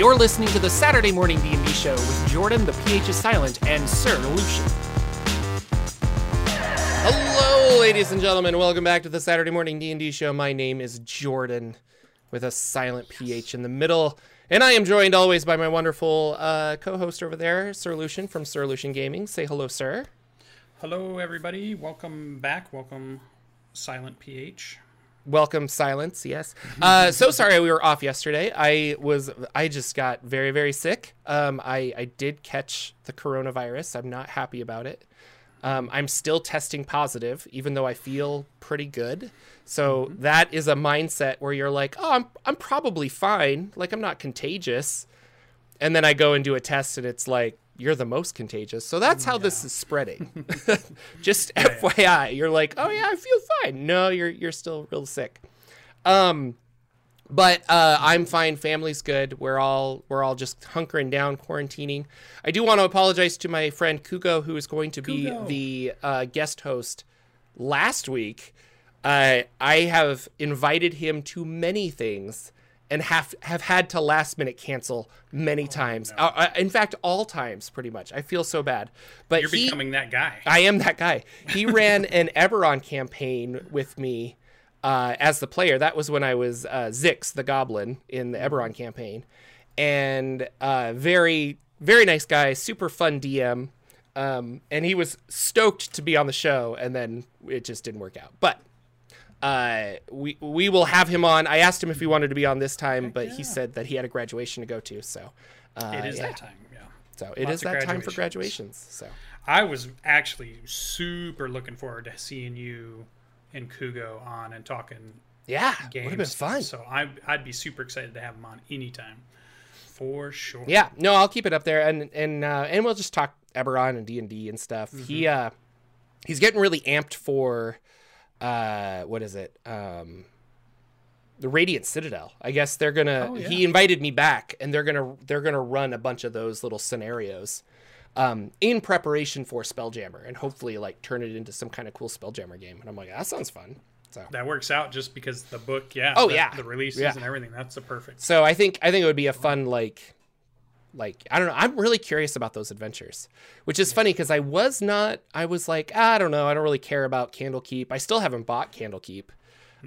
You're listening to the Saturday Morning D&D Show with Jordan, the PH is silent, and Sir Lucian. Hello, ladies and gentlemen. Welcome back to the Saturday Morning D&D Show. My name is Jordan, with a silent PH in the middle, and I am joined always by my wonderful uh, co-host over there, Sir Lucian from Sir Lucian Gaming. Say hello, sir. Hello, everybody. Welcome back. Welcome, Silent PH. Welcome, silence. Yes. Uh, so sorry we were off yesterday. I was. I just got very, very sick. Um, I I did catch the coronavirus. I'm not happy about it. Um, I'm still testing positive, even though I feel pretty good. So that is a mindset where you're like, oh, I'm I'm probably fine. Like I'm not contagious. And then I go and do a test, and it's like you're the most contagious. So that's how this is spreading. Just FYI, you're like, oh yeah, I feel fine. No, you're you're still real sick. Um, but uh, I'm fine. Family's good. We're all we're all just hunkering down, quarantining. I do want to apologize to my friend Kugo, who is going to be Kugo. the uh, guest host last week. Uh, I have invited him to many things and have have had to last minute cancel many times. Uh, uh, in fact, all times, pretty much. I feel so bad. But You're he, becoming that guy. I am that guy. He ran an Eberron campaign with me uh, as the player. That was when I was uh, Zix, the goblin, in the Eberron campaign. And uh, very, very nice guy, super fun DM. Um, and he was stoked to be on the show, and then it just didn't work out. But uh, we we will have him on. I asked him if he wanted to be on this time, but he said that he had a graduation to go to. So uh, it is yeah. that time. Yeah. So it Lots is that time for graduations. So I was actually super looking forward to seeing you and Kugo on and talking yeah, games. would have been fun. So I, I'd be super excited to have him on anytime, for sure. Yeah, no, I'll keep it up there, and and uh, and we'll just talk Eberron and D and D and stuff. He Mm-hmm. uh, he's getting really amped for, uh, what is it? Um, the Radiant Citadel. I guess they're gonna. Oh, yeah. He invited me back, and they're gonna they're gonna run a bunch of those little scenarios. Um, in preparation for Spelljammer, and hopefully like turn it into some kind of cool Spelljammer game. And I'm like, that sounds fun. So That works out just because the book, yeah. Oh, the, yeah. The releases Yeah. and everything. That's the perfect. So I think I think it would be a fun like like I don't know. I'm really curious about those adventures, which is funny because I was not. I was like ah, I don't know. I don't really care about Candlekeep. I still haven't bought Candlekeep,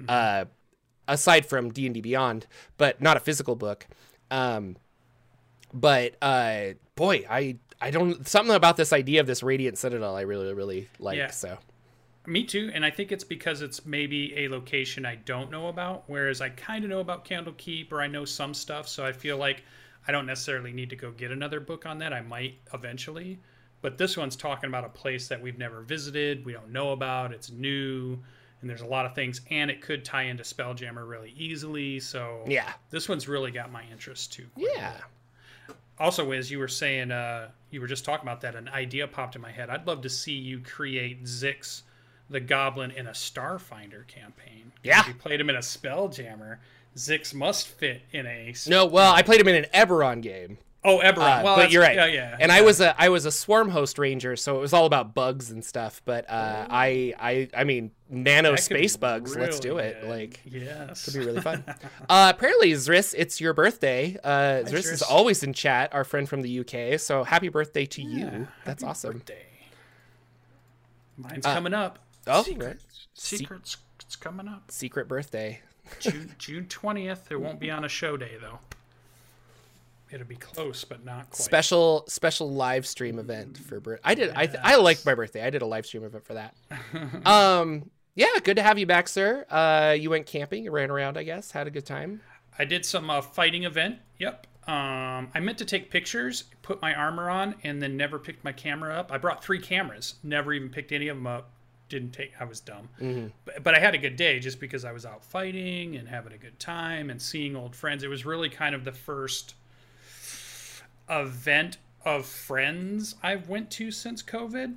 uh, aside from D and D Beyond, but not a physical book. Um, but uh, boy, I I don't something about this idea of this Radiant Citadel. I really really like. Yeah. So Me too, and I think it's because it's maybe a location I don't know about, whereas I kind of know about Candlekeep or I know some stuff, so I feel like I don't necessarily need to go get another book on that. I might eventually, but this one's talking about a place that we've never visited, we don't know about, it's new, and there's a lot of things, and it could tie into Spelljammer really easily. So yeah, this one's really got my interest too. yeah. bit also as you were saying uh, you were just talking about that an idea popped in my head i'd love to see you create zix the goblin in a starfinder campaign Yeah. you played him in a spelljammer zix must fit in a No, well, I played him in an Eberron game. oh eberron Uh, well but you're right. yeah yeah And yeah. I was a I was a swarm host ranger, so it was all about bugs and stuff. But uh, I I I mean nano Oh. Space bugs. let's do it. good. Like yes it'd be really fun. uh, apparently, Zris, it's your birthday. Uh, Zris is always in chat. Our friend from the UK. So happy birthday to Yeah, you. That's happy awesome. birthday. mine's coming up oh, secrets right. Se- secrets it's coming up Secret birthday. June june 20th it won't be on a show day though it'll be close but not quite Special special live stream event for birth. I did. I I liked my birthday. I did a live stream event for that. um. Yeah. Good to have you back, sir. Uh. You went camping. You ran around. I guess. Had a good time. I did some uh, fighting event. Yep. Um, I meant to take pictures, put my armor on, and then never picked my camera up. I brought three cameras, never even picked any of them up. Didn't take. I was dumb. Mm-hmm. But, but I had a good day just because I was out fighting and having a good time and seeing old friends. It was really kind of the first event of friends I've went to since COVID.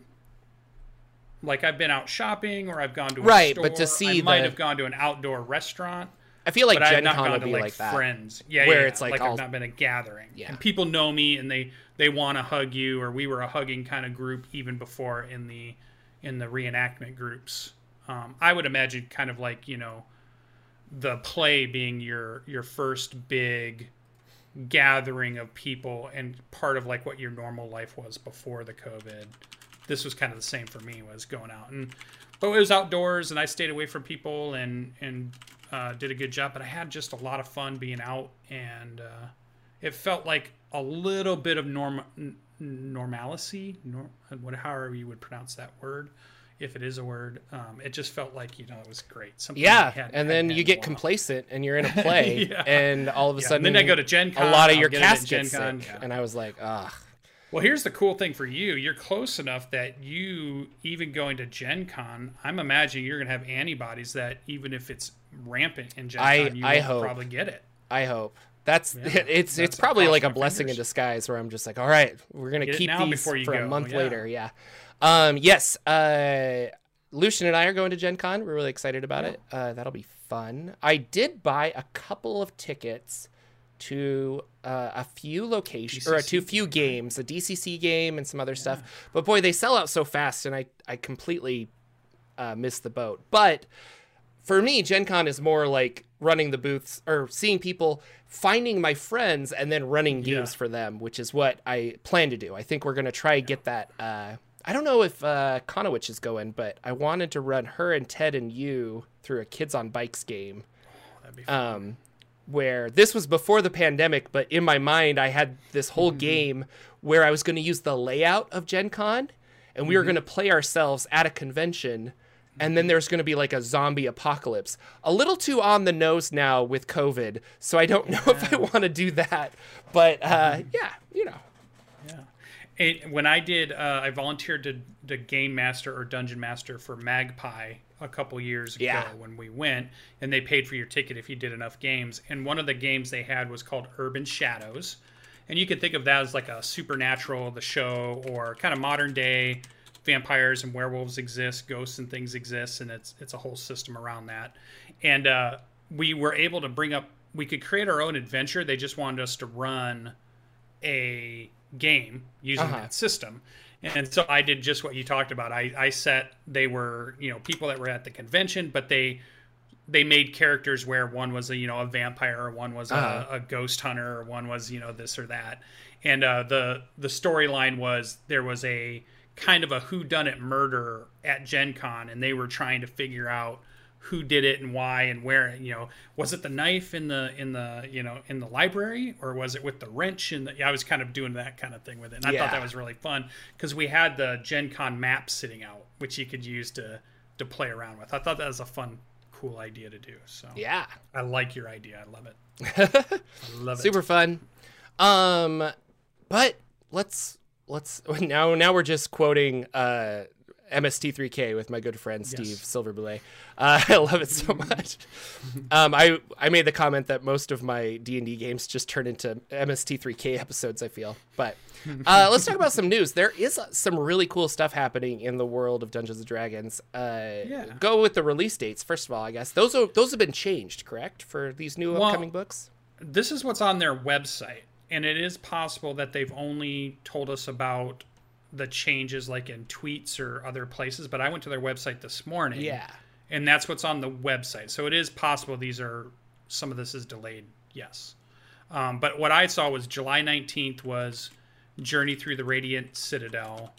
Like I've been out shopping or I've gone to a Right, store. but to see I might the- have gone to an outdoor restaurant I feel like Gen not Con will to be like, like friends. Yeah, Where yeah, it's, like, like I've not been a gathering. Yeah. And people know me and they they want to hug you, or we were a hugging kind of group even before in the in the reenactment groups. Um, I would imagine kind of like you know the play being your your first big gathering of people and part of like what your normal life was before the COVID. This was kind of the same for me was going out and but it was outdoors and I stayed away from people and and uh, did a good job. But I had just a lot of fun being out and uh, it felt like a little bit of norm normalcy, nor, what however you would pronounce that word if it is a word. Um, it just felt like you know it was great. Something yeah, had, and then you get complacent and you're in a play, yeah. and all of a yeah. sudden, and then I go to Gen Con. A lot of your cast gets sick, yeah. and I was like, ah. Well, here's the cool thing for you. You're close enough that you even going to Gen Con, I'm imagining you're going to have antibodies that even if it's rampant in Gen I, Con, you I hope. probably get it. I hope. That's yeah, it's that's it's probably like a blessing fingers. in disguise where I'm just like, all right, we're gonna keep these for go. a month yeah. later. Yeah. Um, yes. Uh, Lucian and I are going to Gen Con. We're really excited about yeah. it. Uh, that'll be fun. I did buy a couple of tickets to uh, a few locations or to a few games, a DCC game and some other yeah. stuff. But boy, they sell out so fast, and I I completely uh, missed the boat. But for me, Gen Con is more like running the booths or seeing people, finding my friends, and then running games yeah. for them, which is what I plan to do. I think we're gonna try to get that. Uh, I don't know if uh, is going, but I wanted to run her and Ted and you through a Kids on Bikes game. Oh, um, where this was before the pandemic, but in my mind, I had this whole mm-hmm. game where I was going to use the layout of Gen Con and we mm-hmm. were going to play ourselves at a convention. And then there's going to be like a zombie apocalypse. A little too on the nose now with COVID, so I don't know yeah. if I want to do that. But uh, mm-hmm. yeah, you know, it, when I did, uh, I volunteered to, to game master or dungeon master for Magpie a couple years ago yeah. when we went, and they paid for your ticket if you did enough games. And one of the games they had was called Urban Shadows, and you could think of that as like a supernatural, the show, or kind of modern day vampires and werewolves exist, ghosts and things exist, and it's it's a whole system around that. And uh, we were able to bring up, we could create our own adventure. They just wanted us to run a game using uh-huh. that system. And so I did just what you talked about. I, I set they were you know people that were at the convention, but they they made characters where one was a you know a vampire, or one was uh-huh. a, a, ghost hunter, or one was you know this or that. And uh, the the storyline was there was a kind of a who done it murder at Gen Con, and they were trying to figure out who did it and why and where you know. Was it the knife in the in the you know in the library or was it with the wrench? And i was kind of doing that kind of thing with it and i yeah. thought that was really fun because we had the gen con map sitting out which you could use to to play around with. I thought that was a fun cool idea to do so. Yeah. I like your idea. I love it. I love it. Super fun. Um but let's let's now now we're just quoting uh MST3K with my good friend Steve yes. Silverblay. Uh, I love it so much. Um, I I made the comment that most of my D and D games just turn into MST3K episodes. I feel, but uh, let's talk about some news. There is some really cool stuff happening in the world of Dungeons and Dragons. Uh, yeah. Go with the release dates first of all. I guess those are those have been changed, correct, for these new well, upcoming books. This is what's on their website, and it is possible that they've only told us about the changes like in tweets or other places, but I went to their website this morning. Yeah. And that's what's on the website. So it is possible these are some of this is delayed. Yes. Um, but what I saw was July 19th was Journey Through the Radiant Citadel.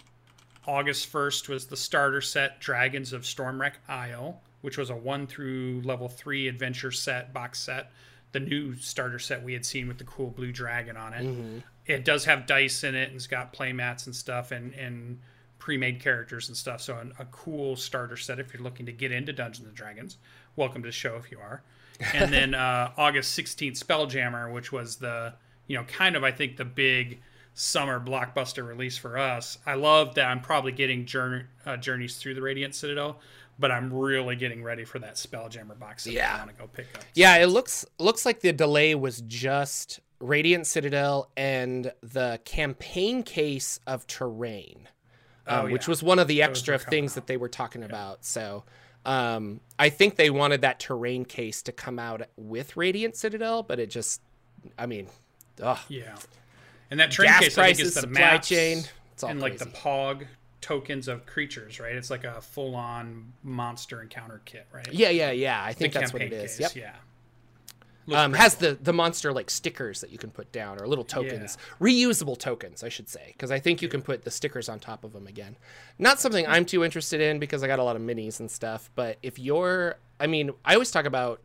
August 1st was the starter set Dragons of Stormwreck Isle, which was a 1 through level 3 adventure set box set. The new starter set we had seen with the cool blue dragon on it. Mm-hmm. It does have dice in it and it's got play mats and stuff and and pre-made characters and stuff. So an, a cool starter set if you're looking to get into dungeons and dragons welcome to the show if you are. And then uh, august 16th spelljammer which was the you know kind of i think the big summer blockbuster release for us. I love that i'm probably getting journey, uh, journeys through the radiant citadel but I'm really getting ready for that Spelljammer box that yeah. I want to go pick up. Yeah, it looks looks like the delay was just Radiant Citadel and the campaign case of Terrain, um, oh, yeah. which was one of the extra things out. that they were talking yeah. about. So um, I think they wanted that Terrain case to come out with Radiant Citadel, but it just, I mean, ugh. yeah. And that Terrain Gas case, prices, I think, is the supply maps chain, and like the Pog tokens of creatures, right? It's like a full-on monster encounter kit, right? Yeah, yeah, yeah. I think the that's what it is. Case, yep. Yeah. um, has the the monster like stickers that you can put down or little tokens, reusable tokens, I should say, because I think you can put the stickers on top of them again. Not something I'm too interested in because I got a lot of minis and stuff. But if you're, I mean, I always talk about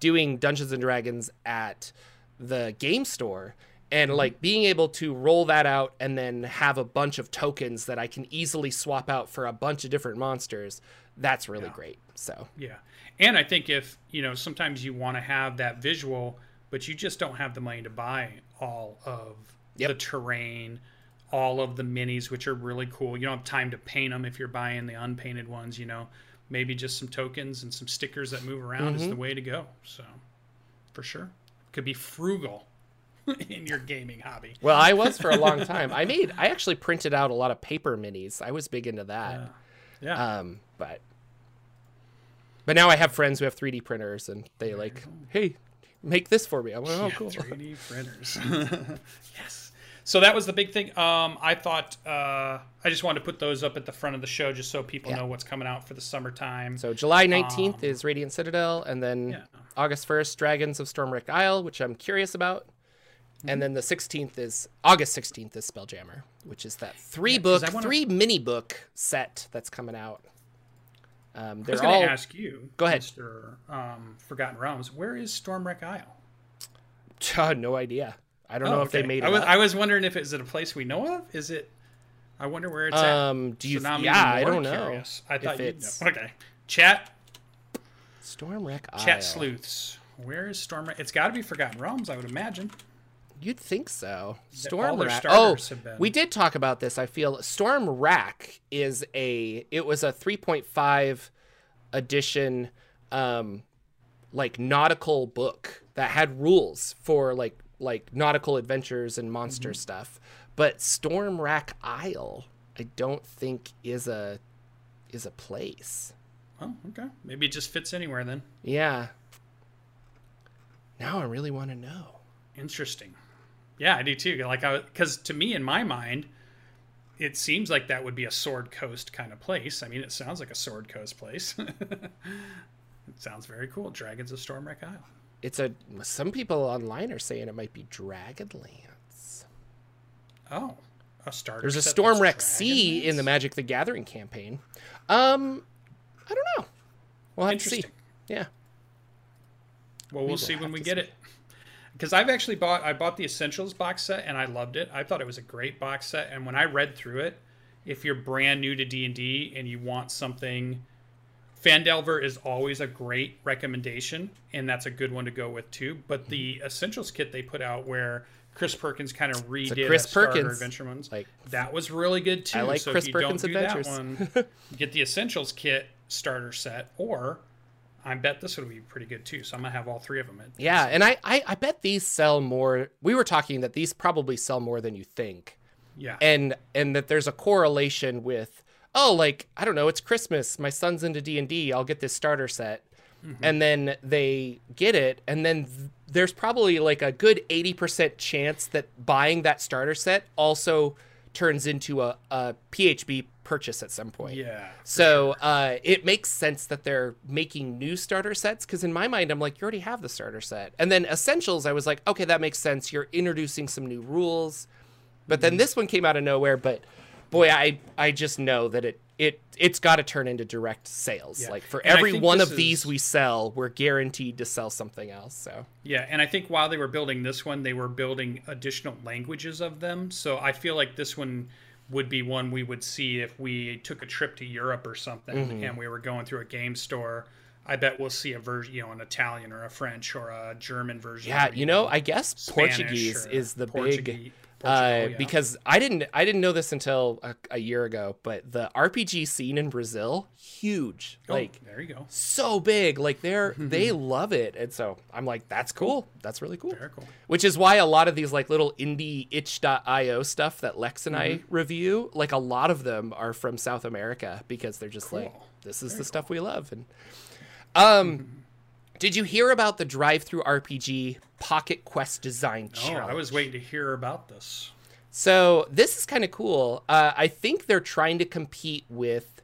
doing Dungeons and Dragons at the game store and Mm-hmm. like being able to roll that out and then have a bunch of tokens that I can easily swap out for a bunch of different monsters. That's really great. So Yeah. And I think if, you know, sometimes you want to have that visual, but you just don't have the money to buy all of Yep. the terrain, all of the minis, which are really cool. You don't have time to paint them if you're buying the unpainted ones, you know. Maybe just some tokens and some stickers that move around Mm-hmm. is the way to go. So, for sure. Could be frugal in your gaming hobby. Well, I was for a long time. I made I actually printed out a lot of paper minis. I was big into that. Yeah. Um, but but now I have friends who have 3D printers and they like, "Hey, make this for me." I'm like, "Oh, Yeah, cool." 3D printers. yes. So that was the big thing. Um, I thought uh, I just wanted to put those up at the front of the show just so people Yeah. know what's coming out for the summertime. So July 19th is Radiant Citadel and then Um, Yeah. August 1st Dragons of Stormwreck Isle, which I'm curious about. Mm-hmm. And then the 16th is August 16th is Spelljammer, which is that three 'cause book, wanna- three mini book set that's coming out. Um, I was they're going all to ask you, Go ahead. Mr. Um, Forgotten Realms, where is Stormwreck Isle? no idea. I don't know if they made it. I was. I was wondering if it's a place we know of. Is it? I wonder where it's Um, at. do you- So now yeah, I don't know. I thought you'd it's- know. Okay. Chat, Stormwreck Isle. chat sleuths. Where is Stormwreck? It's got to be Forgotten Realms, I would imagine. You'd think so. Storm Rack. Oh, we did talk about this. I feel Stormwrack is a. It was a 3.5 edition, um, like nautical book that had rules for like like nautical adventures and monster Mm-hmm. stuff. But Stormwreck Isle, I don't think is a is a place. Oh, okay. Maybe it just fits anywhere then. Yeah. Now I really want to know. Interesting. Yeah, I do too. Like, I because to me, in my mind, it seems like that would be a Sword Coast kind of place. I mean, it sounds like a Sword Coast place. it sounds very cool. Dragons of Stormwreck Isle. It's a. Some people online are saying it might be Dragonlance. Oh, a starter. There's a Stormwreck Sea in the Magic the Gathering campaign. Um, I don't know. We'll have to see. Yeah. Well, we'll will see when we get see. it. Because I've actually bought I bought the Essentials box set and I loved it. I thought it was a great box set. And when I read through it, if you're brand new to D and D and you want something, Phandelver is always a great recommendation, and that's a good one to go with too. But the Mm-hmm. Essentials kit they put out where Chris Perkins kind of redid Chris Perkins, adventure ones, like- that was really good too. I like so Chris if you Perkins don't do Adventures. that one, get the Essentials kit starter set, or I bet this would be pretty good too. So I'm gonna have all three of them. Yeah, and I, I I bet these sell more. We were talking that these probably sell more than you think, yeah. and and that there's a correlation with oh like I don't know it's Christmas my son's into D and D I'll get this starter set, mm-hmm. and then they get it and then th- there's probably like a good eighty percent chance that buying that starter set also turns into a, a PHB purchase at some point. Yeah. So uh, it makes sense that they're making new starter sets because in my mind I'm like you already have the starter set, and then essentials I was like okay that makes sense you're introducing some new rules, but Mm-hmm. then this one came out of nowhere. But boy I I just know that it it it's got to turn into direct sales. Yeah. Like for And every one of these we sell, we're guaranteed to sell something else. So Yeah, and I think while they were building this one, they were building additional languages of them. So I feel like this one would be one we would see if we took a trip to Europe or something Mm-hmm. and we were going through a game store. I bet we'll see a version, you know, an Italian or a French or a German version. yeah, you know I guess Spanish Portuguese is the big. Portuguese- Uh, yeah. because I didn't I didn't know this until a, a year ago, but the RPG scene in Brazil huge, Oh, like there you go. so big, like they're they love it, and so I'm like that's cool, that's really cool. Very cool. Which is why a lot of these like little indie itch.io stuff that Lex and I review, like a lot of them are from South America because they're just like this is the stuff we love. And um, did you hear about the drive-through RPG Pocket Quest design Challenge? Oh. I was waiting to hear about this. So this is kind of cool. Uh, I think they're trying to compete with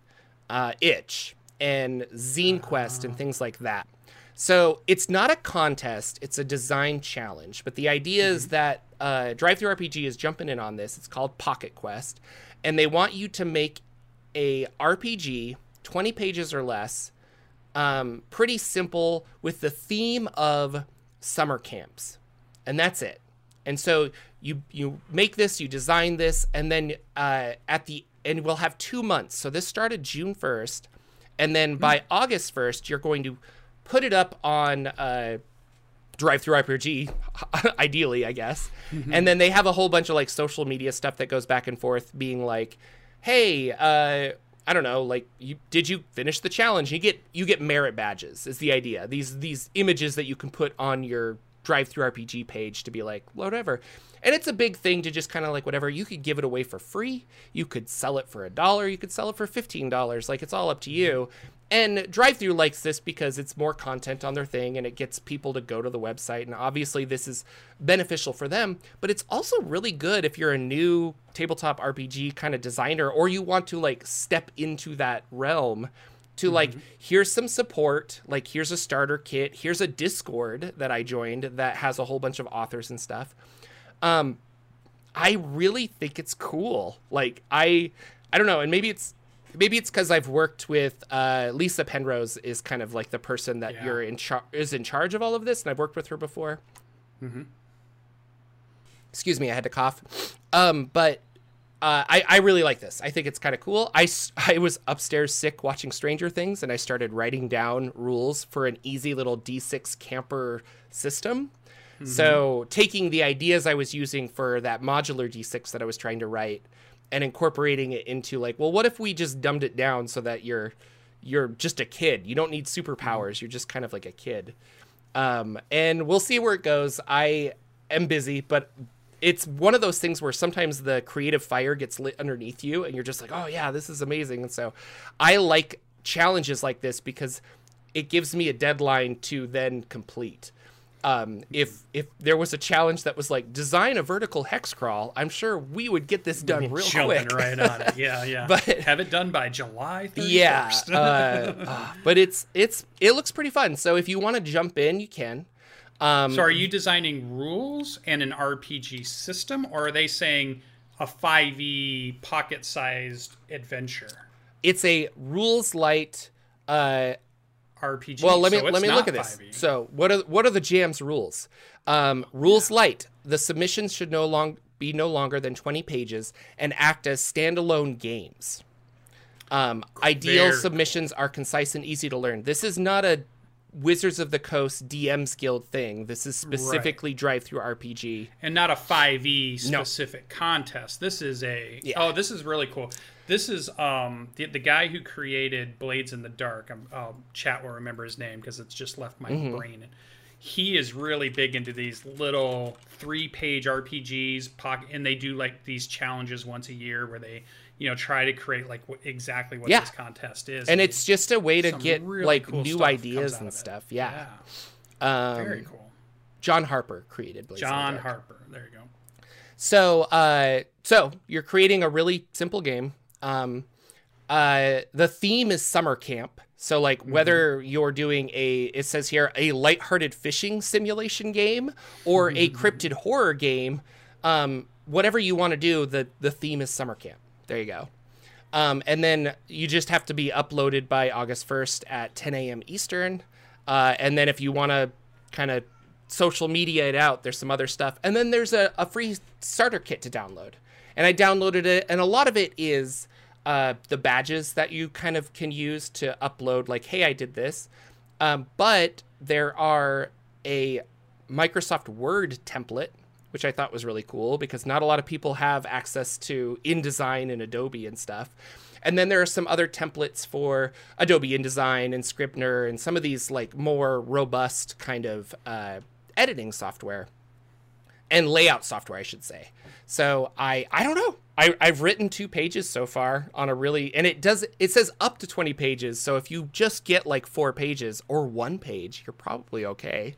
uh, Itch and Zine Quest and things like that. So it's not a contest; it's a design challenge. But the idea mm-hmm. is that uh, Drive Through RPG is jumping in on this. It's called Pocket Quest, and they want you to make a RPG, twenty pages or less, um, pretty simple, with the theme of summer camps, and that's it. And so you you make this, you design this, and then uh, at the and we'll have two months. So this started June first, and then mm-hmm. by August first, you're going to put it up on uh, Drive Through RPG, ideally, I guess. Mm-hmm. And then they have a whole bunch of like social media stuff that goes back and forth, being like, "Hey, uh, I don't know, like, you did you finish the challenge? You get you get merit badges. Is the idea these these images that you can put on your Drive Through RPG page to be like whatever." And it's a big thing to just kind of like whatever. You could give it away for free. You could sell it for a dollar. You could sell it for $15. Like it's all up to you. And Drive Through likes this because it's more content on their thing and it gets people to go to the website. And obviously, this is beneficial for them, but it's also really good if you're a new tabletop RPG kind of designer or you want to like step into that realm to mm-hmm. like here's some support like here's a starter kit here's a discord that i joined that has a whole bunch of authors and stuff um i really think it's cool like i i don't know and maybe it's maybe it's because I've worked with uh, Lisa Penrose is kind of like the person that yeah. you're in charge is in charge of all of this, and I've worked with her before. Mm-hmm. Excuse me, I had to cough. Um, but uh, I, I really like this. I think it's kind of cool. I, I was upstairs sick watching Stranger Things, and I started writing down rules for an easy little D6 camper system. Mm-hmm. So, taking the ideas I was using for that modular D6 that I was trying to write and incorporating it into like, well, what if we just dumbed it down so that you're you're just a kid. You don't need superpowers. You're just kind of like a kid. Um, and we'll see where it goes. I am busy, but it's one of those things where sometimes the creative fire gets lit underneath you and you're just like, oh yeah, this is amazing. And so I like challenges like this because it gives me a deadline to then complete um, if if there was a challenge that was like design a vertical hex crawl, I'm sure we would get this done real Jumping quick. right on it. Yeah, yeah. but have it done by July 31st. Yeah. uh, uh, but it's it's it looks pretty fun. So if you want to jump in, you can. Um, so are you designing rules and an RPG system, or are they saying a 5e pocket-sized adventure? It's a rules light uh, RPG. Well, let me so let me look at this. 5e. So, what are what are the jams rules? Um, rules yeah. light: the submissions should no long be no longer than twenty pages and act as standalone games. Um, ideal submissions are concise and easy to learn. This is not a Wizards of the Coast DM's Guild thing. This is specifically right. drive through RPG. And not a 5e specific no. contest. This is a yeah. Oh, this is really cool. This is um the, the guy who created Blades in the Dark. I'm, I'll chat will remember his name because it's just left my mm-hmm. brain. He is really big into these little three-page RPGs, and they do like these challenges once a year where they you know try to create like what, exactly what yeah. this contest is and, and it's just a way to get really like cool new ideas and stuff yeah, yeah. Um, very cool john harper created Blades john harper there you go so uh so you're creating a really simple game um, uh, the theme is summer camp. So like mm-hmm. whether you're doing a it says here a lighthearted fishing simulation game or a mm-hmm. cryptid horror game, um, whatever you want to do, the the theme is summer camp. There you go. Um, and then you just have to be uploaded by August 1st at 10 a.m. Eastern. Uh, and then if you want to kind of social media it out, there's some other stuff. And then there's a, a free starter kit to download and I downloaded it, and a lot of it is uh, the badges that you kind of can use to upload, like, hey, I did this. Um, but there are a Microsoft Word template, which I thought was really cool because not a lot of people have access to InDesign and Adobe and stuff. And then there are some other templates for Adobe InDesign and Scribner and some of these like more robust kind of uh, editing software and layout software, I should say. So I I don't know. I, I've written two pages so far on a really and it does it says up to 20 pages. So if you just get like four pages or one page, you're probably okay.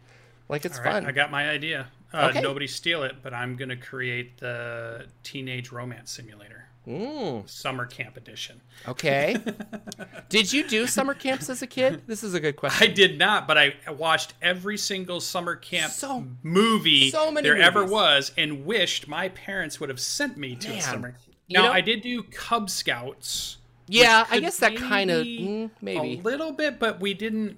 Like it's fun. I got my idea. Uh, okay. Nobody steal it, but I'm gonna create the teenage romance simulator. Mm, summer camp edition. okay. Did you do summer camps as a kid? This is a good question. I did not, but I watched every single summer camp So- movie so many there ever was, and wished my parents would have sent me to Man. a summer. camp. Now know- I did do Cub Scouts. yeah, I guess that kind of maybe maybe. a little bit, but we didn't.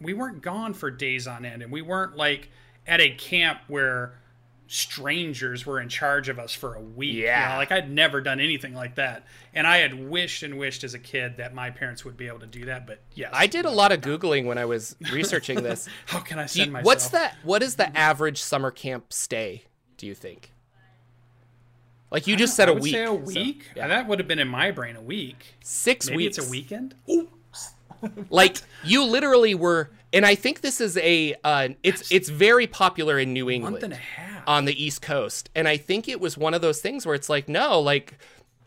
We weren't gone for days on end, and we weren't like at a camp where strangers were in charge of us for a week. you Yeah. know, like I'd never done anything like that, and I had wished and wished as a kid that my parents would be able to do that. But yes, I did a lot of googling when I was researching this. How can I send you- myself? what's that? What is the average summer camp stay? Do you think? Like you just said a week. Say a so, week. yeah. that would have been in my brain a week. Six Maybe weeks. it's a weekend. Like you literally were, and I think this is a. Uh, it's it's very popular in New England. Month and a half. on the East Coast. And I think it was one of those things where it's like, no, like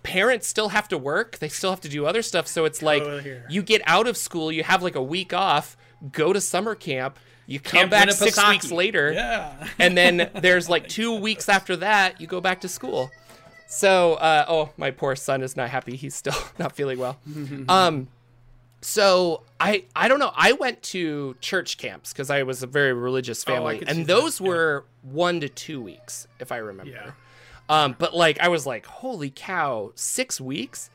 parents still have to work, they still have to do other stuff. So it's like you get out of school, you have like a week off, go to summer camp, you come Camp back six weeks later, Yeah. and then there's like two weeks after that, you go back to school. So, uh, oh, my poor son is not happy. He's still not feeling well. Um, so I I don't know. I went to church camps because I was a very religious Oh, family, see and that, those yeah. were one to two weeks, if I remember. Yeah. Um, but like I was like, holy cow, six weeks.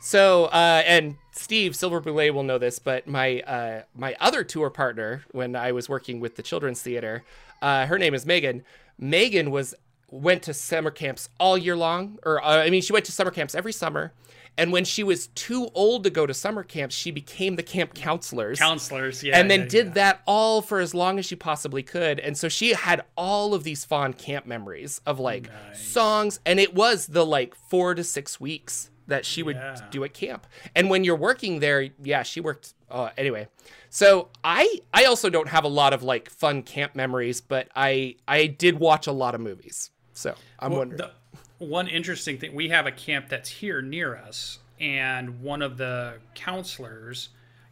So uh, and Steve Silver Boulet will know this, but my uh, my other tour partner when I was working with the Children's Theater, uh, her name is Megan. Megan was went to summer camps all year long, or uh, I mean, she went to summer camps every summer. And when she was too old to go to summer camps, she became the camp counselors Counselors. Yeah. and then yeah, did yeah. that all for as long as she possibly could and so she had all of these fond camp memories of like songs and it was the like four to six weeks that she would Yeah. do at camp and when you're working there yeah she worked uh, anyway so i i also don't have a lot of like fun camp memories but i i did watch a lot of movies so i'm Well, wondering the- one interesting thing we have a camp that's here near us, and one of the counselors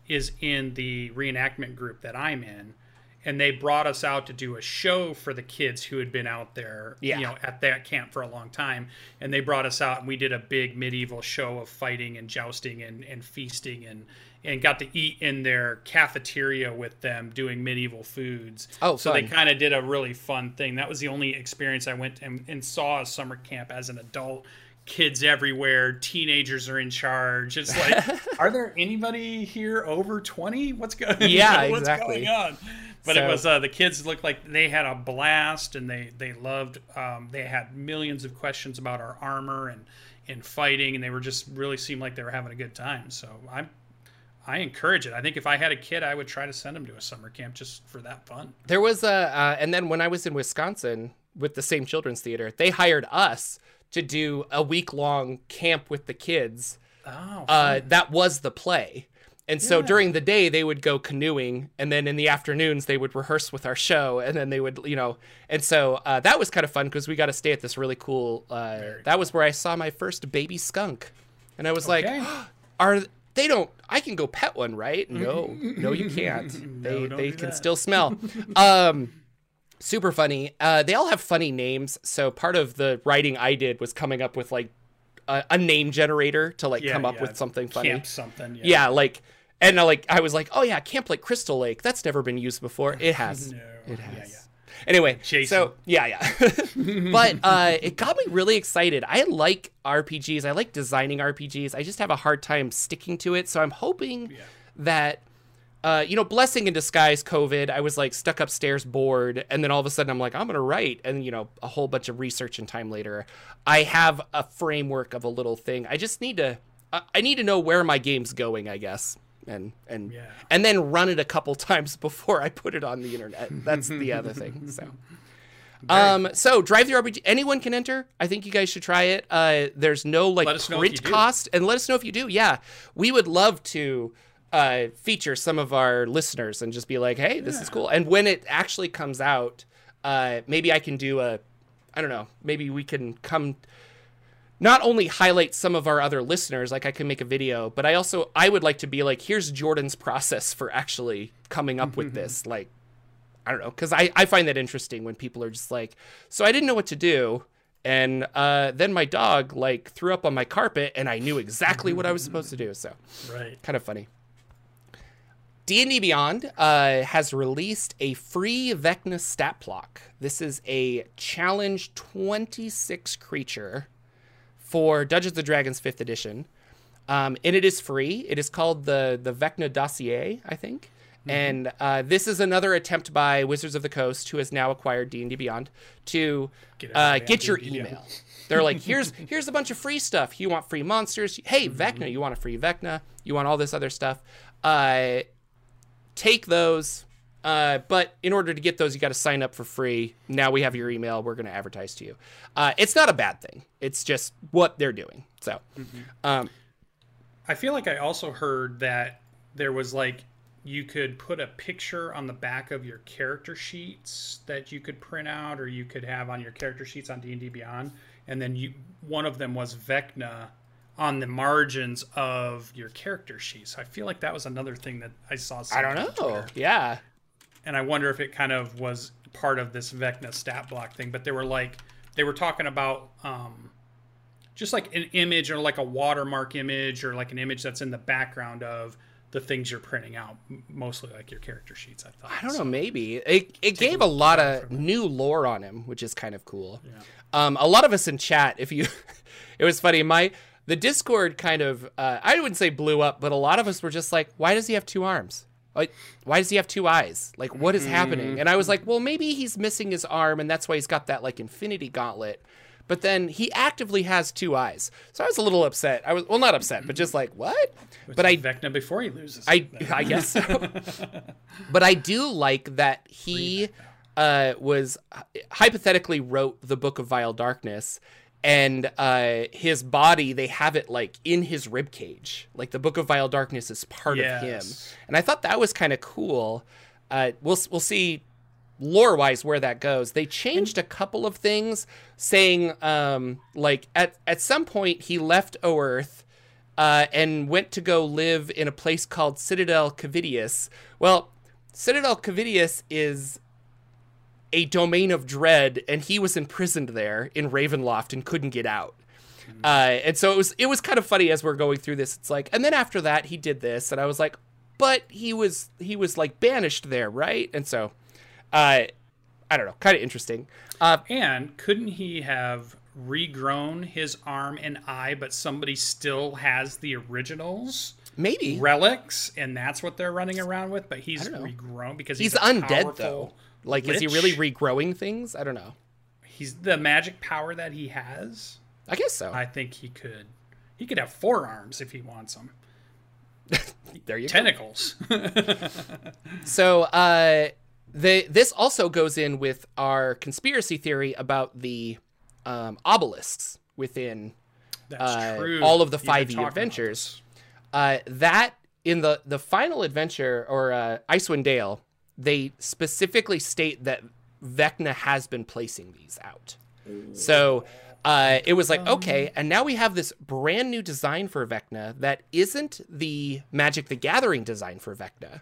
is in the reenactment group that I'm in. And they brought us out to do a show for the kids who had been out there, Yeah. you know, at that camp for a long time. And they brought us out, and we did a big medieval show of fighting and jousting and, and feasting, and and got to eat in their cafeteria with them, doing medieval foods. Oh, so they kind of did a really fun thing. That was the only experience I went and, and saw a summer camp as an adult. Kids everywhere, teenagers are in charge. It's like, are there anybody here over twenty? What's going? Yeah, what's exactly. going on? But So- it was uh, the kids looked like they had a blast and they they loved. Um, they had millions of questions about our armor and and fighting, and they were just really seemed like they were having a good time. So I'm. I encourage it. I think if I had a kid, I would try to send him to a summer camp just for that fun. There was a, uh, and then when I was in Wisconsin with the same children's theater, they hired us to do a week long camp with the kids. Oh, Uh, that was the play. And so during the day, they would go canoeing, and then in the afternoons, they would rehearse with our show, and then they would, you know, and so uh, that was kind of fun because we got to stay at this really cool. Uh, that was where I saw my first baby skunk, and I was Okay. like, "Are they don't? I can go pet one, right? No, no, you can't. They don't they can that. still smell." um, super funny. Uh, they all have funny names. So part of the writing I did was coming up with like a, a name generator to like Yeah, come up yeah. with something funny. camp something. Yeah. Yeah, like and uh, like I was like, oh yeah, Camp Lake Crystal Lake. That's never been used before. It has. No. It has. yeah. Anyway, Jason. so yeah, yeah. but uh, it got me really excited. I like RPGs. I like designing RPGs. I just have a hard time sticking to it. So I'm hoping that. Uh, you know, blessing in disguise, COVID. I was like stuck upstairs, bored, and then all of a sudden I'm like, I'm gonna write, and you know, a whole bunch of research and time later, I have a framework of a little thing. I just need to, I need to know where my game's going, I guess, and and Yeah. and then run it a couple times before I put it on the internet. That's the other thing. So. Um, so drive through RPG, anyone can enter. I think you guys should try it. Uh, there's no like Let us know if print cost, and let us know if you do. Yeah, we would love to uh, feature some of our listeners and just be like, hey, this is cool. And when it actually comes out, uh, maybe I can do a, I don't know, maybe we can come. Not only highlight some of our other listeners, like I can make a video, but I also I would like to be like, here's Jordan's process for actually coming up with this. Like, I don't know, because I, I find that interesting when people are just like, so I didn't know what to do. and uh, then my dog like threw up on my carpet, and I knew exactly what I was supposed to do. So Right. kind of funny. D&D Beyond uh, has released a free Vecna stat block. This is a challenge 26 creature for Dungeons and Dragons 5th edition. Um, and it is free. It is called the the Vecna Dossier, I think. And uh, this is another attempt by Wizards of the Coast, who has now acquired D and D Beyond, to Get uh, get your D&D Beyond. email. They're like, here's here's a bunch of free stuff. You want free monsters? Hey, Vecna, you want a free Vecna? You want all this other stuff? Uh, take those. Uh, but in order to get those, you got to sign up for free. Now we have your email. We're going to advertise to you. Uh, it's not a bad thing. It's just what they're doing. So, um, I feel like I also heard that there was like you could put a picture on the back of your character sheets that you could print out or you could have on your character sheets on D&D Beyond and then you one of them was Vecna on the margins of your character sheets. I feel like that was another thing that I saw I don't know. Twitter. Yeah. and I wonder if it kind of was part of this Vecna stat block thing. But they were like, they were talking about um, just like an image or like a watermark image or like an image that's in the background of the things you're printing out, mostly like your character sheets. I thought. I don't know. Maybe it, it gave a lot of new lore on him, which is kind of cool. Um, a lot of us in chat, if you, it was funny. My the Discord kind of, uh, I wouldn't say blew up, but a lot of us were just like, why does he have two arms? Like, why does he have two eyes? Like, what is happening? And I was like, well, maybe he's missing his arm, and that's why he's got that like infinity gauntlet. But then he actively has two eyes, so I was a little upset. I was well, not upset, but just like what? But I Vecna before he loses. I. I guess so. but I do like that he uh, was hypothetically wrote the Book of Vile Darkness, and uh, his body they have it like in his rib cage, like the Book of Vile Darkness is part of him, and I thought that was kind of cool. Uh, we'll we'll see lore wise where that goes. They changed a couple of things, saying um, like at at some point he left Oerth uh, and went to go live in a place called Citadel Cavitius. Well, Citadel Cavitius is a domain of dread, and he was imprisoned there in Ravenloft and couldn't get out. Uh, and so it was it was kind of funny as we're going through this. It's like, and then after that he did this, and I was like, but he was he was like banished there, right? And so, uh, I don't know, kind of interesting. Uh, And couldn't he have regrown his arm and eye, but somebody still has the originals? maybe relics, and that's what they're running around with. But he's regrown because he's he's, undead powerful though. Like, is he really regrowing things? I don't know. He's the magic power that he has. I guess so. I think he could. He could have four arms if he wants them. there you go. Tentacles. So uh, the this also goes in with our conspiracy theory about the um, obelisks within That's uh, true. all of the five E adventures. Uh, that in the the final adventure or uh, Icewind Dale, they specifically state that Vecna has been placing these out. So uh, it was like okay, and now we have this brand new design for Vecna that isn't the Magic the Gathering design for Vecna.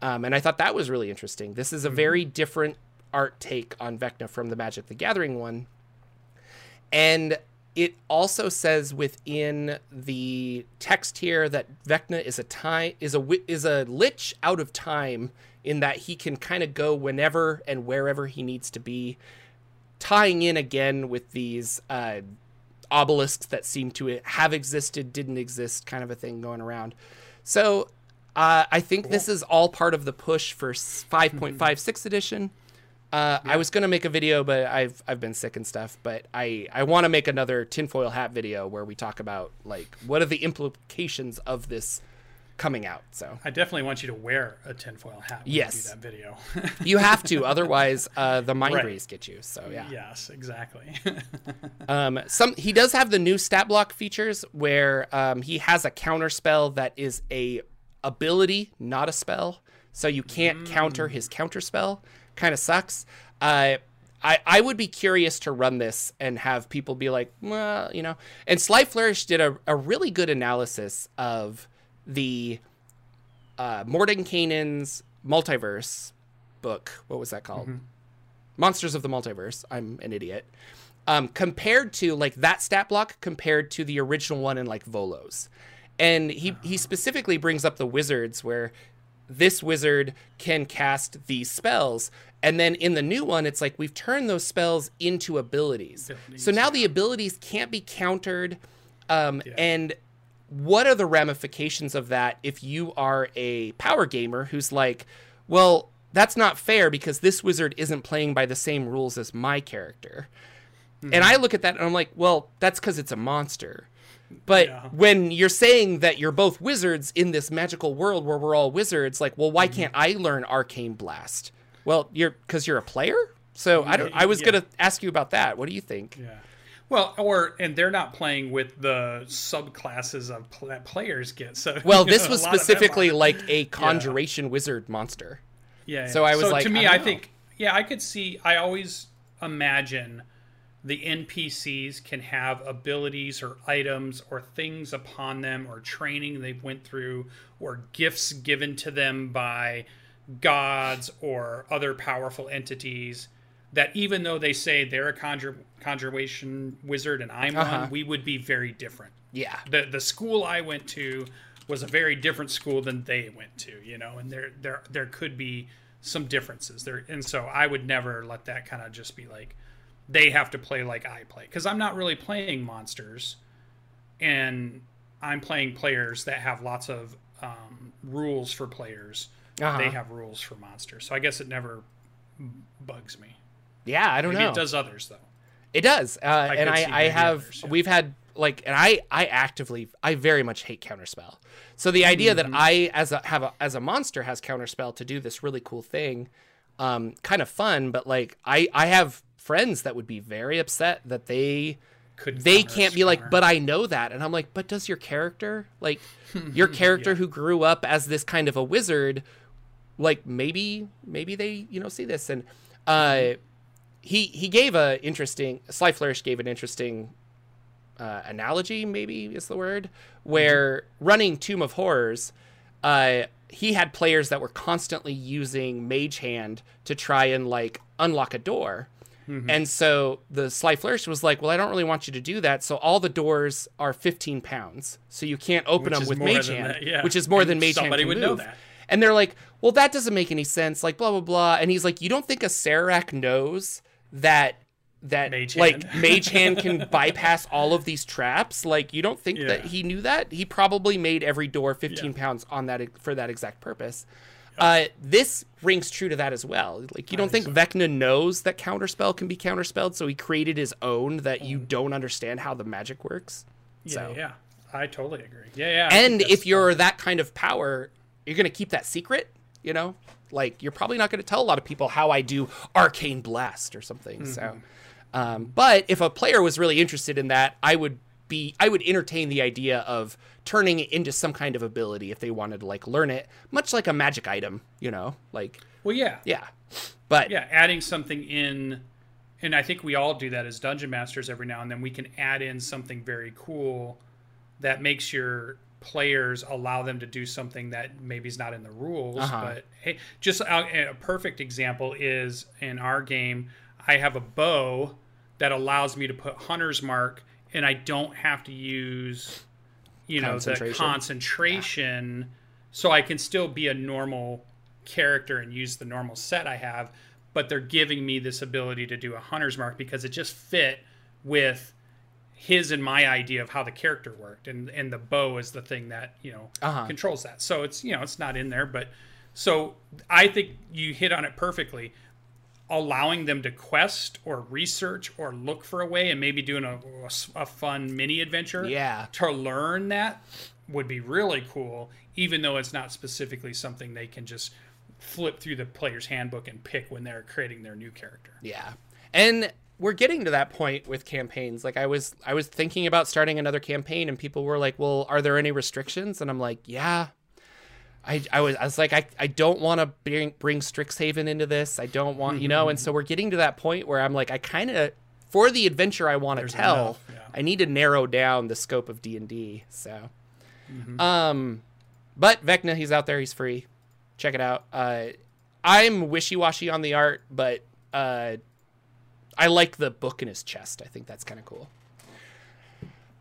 Um, and I thought that was really interesting. This is a very different art take on Vecna from the Magic the Gathering one. And it also says within the text here that Vecna is a time is a is a lich out of time in that he can kind of go whenever and wherever he needs to be, tying in again with these uh, obelisks that seem to have existed, didn't exist, kind of a thing going around. So uh, I think this is all part of the push for 5.56 edition. Uh, I was gonna make a video, but I've I've been sick and stuff. But I I want to make another tinfoil hat video where we talk about like what are the implications of this coming out. So I definitely want you to wear a tinfoil hat when Yes. you do that video. you have to, otherwise uh, the mind Right. rays get you. So yeah. yes, exactly. Um, some he does have the new stat block features where um, he has a counter spell that is a ability, not a spell. So you can't counter his counter spell. Kind of sucks. Uh, I I would be curious to run this and have people be like, well, you know. And Sly Flourish did a, a really good analysis of the uh, Mordenkainen's multiverse book. What was that called? Monsters of the Multiverse. I'm an idiot. um, compared to like that stat block compared to the original one in like Volo's. And he, he specifically brings up the wizards where this wizard can cast these spells. And then in the new one, it's like we've turned those spells into abilities. So now the abilities can't be countered. Um, And what are the ramifications of that if you are a power gamer who's like, well, that's not fair because this wizard isn't playing by the same rules as my character. And I look at that and I'm like, well, that's because it's a monster. But Yeah. when you're saying that you're both wizards in this magical world where we're all wizards, like, well, why mm-hmm. can't I learn Arcane Blast? Well, you're because you're a player. So I don't. I was Yeah. gonna ask you about that. What do you think? Yeah. Well, or and they're not playing with the subclasses of pl- that players get. So Well, this know, was a lot of them specifically like a conjuration wizard monster. Yeah. So I was like, to me, I I, don't think, yeah, I could see. I always imagine the NPCs can have abilities or items or things upon them or training they've went through or gifts given to them by gods or other powerful entities that even though they say they're a conjur- conjuration wizard and I'm Uh-huh. one, we would be very different Yeah. the the school I went to was a very different school than they went to, you know, and there there there could be some differences there, and so I would never let that kind of just be like they have to play like I play because I'm not really playing monsters, and I'm playing players that have lots of um, rules for players. Uh-huh. They have rules for monsters, so I guess it never bugs me. Yeah. I don't Maybe know. it does others though. It does, uh, and I, I have. others, yeah. We've had like, and I, I actively, I very much hate counterspell. So the idea Mm-hmm. that I, as a have a as a monster, has counterspell to do this really cool thing, um, kind of fun. But like, I, I have friends that would be very upset that they, Could they can't be like, but I know that, and I'm like, but does your character, like, your character who grew up as this kind of a wizard, like maybe, maybe they, you know, see this? And, uh he he gave a interesting Sly Flourish gave an interesting uh, analogy, maybe is the word, where running Tomb of Horrors, uh, he had players that were constantly using Mage Hand to try and like unlock a door. And so the Sly Flourish was like, "Well, I don't really want you to do that. So all the doors are 15 pounds, so you can't open Which them with Mage Hand, yeah. which is more And than Mage Hand can would know move." that. And they're like, well, that doesn't make any sense. Like, blah, blah, blah. And he's like, you don't think Acererak knows that that Mage like hand. mage hand can bypass all of these traps like you don't think that he knew that he probably made every door 15 Yeah. pounds on that for that exact purpose uh, this rings true to that as well like you don't think vecna knows that counterspell can be counterspelled so he created his own that you don't understand how the magic works Yeah, so yeah, I totally agree. Yeah, yeah. I and if you're that kind of power you're going to keep that secret you know like you're probably not going to tell a lot of people how i do arcane blast or something so Mm-hmm. um, but if a player was really interested in that i would be i would entertain the idea of turning it into some kind of ability if they wanted to like learn it much like a magic item you know like well, yeah, yeah but yeah, adding something in, and I think we all do that as dungeon masters every now and then. We can add in something very cool that makes your players allow them to do something that maybe is not in the rules. Uh-huh. But hey, just a, a perfect example is in our game. I have a bow that allows me to put hunter's mark, and I don't have to use, you know, the Concentration. concentration, so I can still be a normal character and use the normal set I have, but they're giving me this ability to do a hunter's mark because it just fit with his and my idea of how the character worked and and the bow is the thing that you know Uh-huh. controls that so it's you know it's not in there but so i think you hit on it perfectly allowing them to quest or research or look for a way and maybe doing a, a fun mini adventure Yeah. to learn that would be really cool even though it's not specifically something they can just flip through the player's handbook and pick when they're creating their new character Yeah. And we're getting to that point with campaigns. Like I was I was thinking about starting another campaign and people were like, "Well, are there any restrictions?" And I'm like, "Yeah." I, I was I was like I, I don't want to bring bring Strixhaven into this. I don't want, you know, and so we're getting to that point where I'm like I kind of for the adventure I want to tell, yeah. I need to narrow down the scope of D&D. So um but Vecna he's out there, he's free. Check it out. Uh I'm wishy-washy on the art, but uh I like the book in his chest. I think that's kind of cool.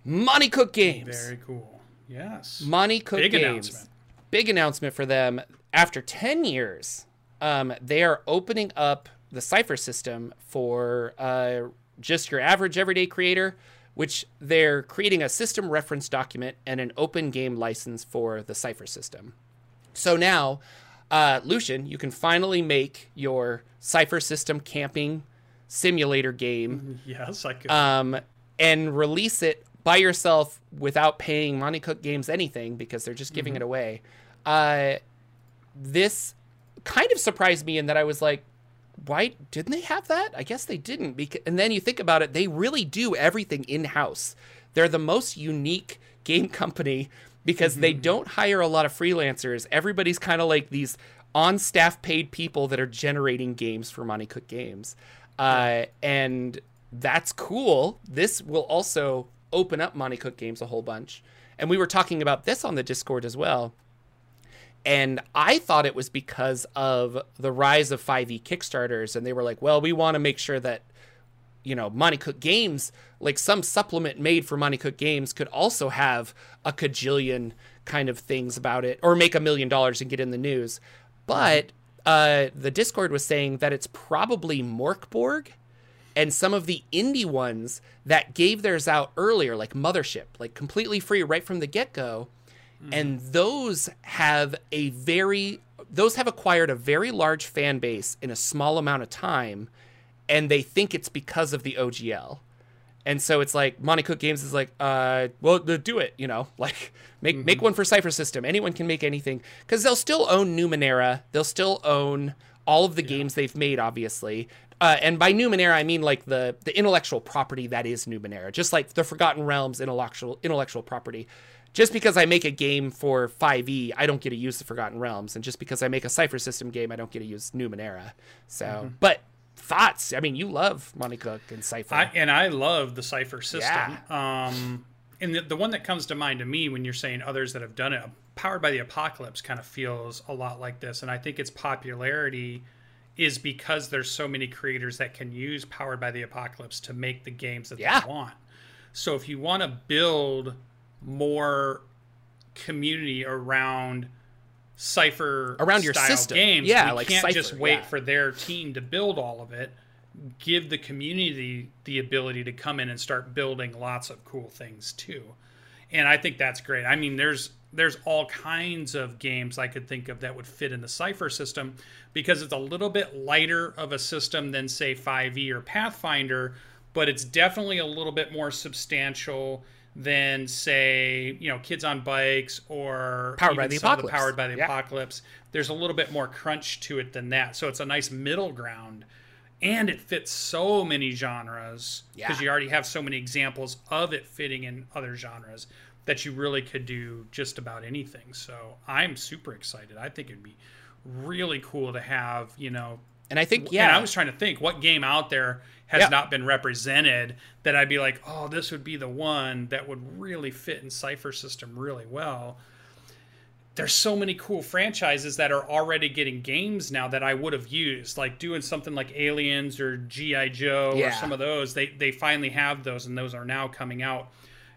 Monte Cook Games. Very cool. Yes. Monte Cook Big Games. Big announcement for them. After 10 years, um, they are opening up the Cypher system for uh, just your average everyday creator, which they're creating a system reference document and an open game license for the Cypher system. So now, uh, Lucian, you can finally make your Cypher system camping simulator game Yes, I could. um, and release it by yourself without paying Monte Cook Games anything because they're just giving it away. Uh, this kind of surprised me in that I was like, why didn't they have that? I guess they didn't. Because, and then you think about it, they really do everything in house. They're the most unique game company because they don't hire a lot of freelancers. Everybody's kind of like these on staff paid people that are generating games for Monte Cook Games. Uh, and that's cool. This will also open up Monte Cook Games a whole bunch. And we were talking about this on the Discord as well. And I thought it was because of the rise of 5e Kickstarters. And they were like, well, we want to make sure that, you know, Monte Cook Games, like some supplement made for Monte Cook Games, could also have a cajillion kind of things about it or make a million dollars and get in the news. But uh, the Discord was saying that it's probably Morkborg and some of the indie ones that gave theirs out earlier, like Mothership, like completely free right from the get go. And those have a very, those have acquired a very large fan base in a small amount of time. And they think it's because of the OGL. And so it's like Monte Cook Games is like, uh, well, do it, you know, like make make one for Cypher System. Anyone can make anything because they'll still own Numenera. They'll still own all of the games they've made, obviously. Uh, and by Numenera, I mean like the the intellectual property that is Numenera, just like the Forgotten Realms intellectual intellectual property. Just because I make a game for 5e, I don't get to use the Forgotten Realms, and just because I make a Cypher System game, I don't get to use Numenera. So, but thoughts? I mean, you love Monte Cook and Cypher. I, and I love the Cypher system. Um, and the, the one that comes to mind to me when you're saying others that have done it, Powered by the Apocalypse kind of feels a lot like this. And I think its popularity is because there's so many creators that can use Powered by the Apocalypse to make the games that Yeah. they want. So if you want to build more community around Cypher Around your style system. games Yeah, we like can't Cypher, just wait yeah. for their team to build all of it give the community the ability to come in and start building lots of cool things too and i think that's great i mean there's there's all kinds of games i could think of that would fit in the Cypher system because it's a little bit lighter of a system than say 5e or pathfinder but it's definitely a little bit more substantial than say you know kids on bikes or Powered by the Apocalypse. powered by the Yeah. apocalypse there's a little bit more crunch to it than that so it's a nice middle ground and it fits so many genres because Yeah. you already have so many examples of it fitting in other genres that you really could do just about anything so i'm super excited i think it'd be really cool to have you know and I think, yeah, and I was trying to think what game out there has Yeah. not been represented that I'd be like, oh, this would be the one that would really fit in Cypher System really well. There's so many cool franchises that are already getting games now that I would have used, like doing something like Aliens or GI Joe or some of those. They they finally have those, and those are now coming out.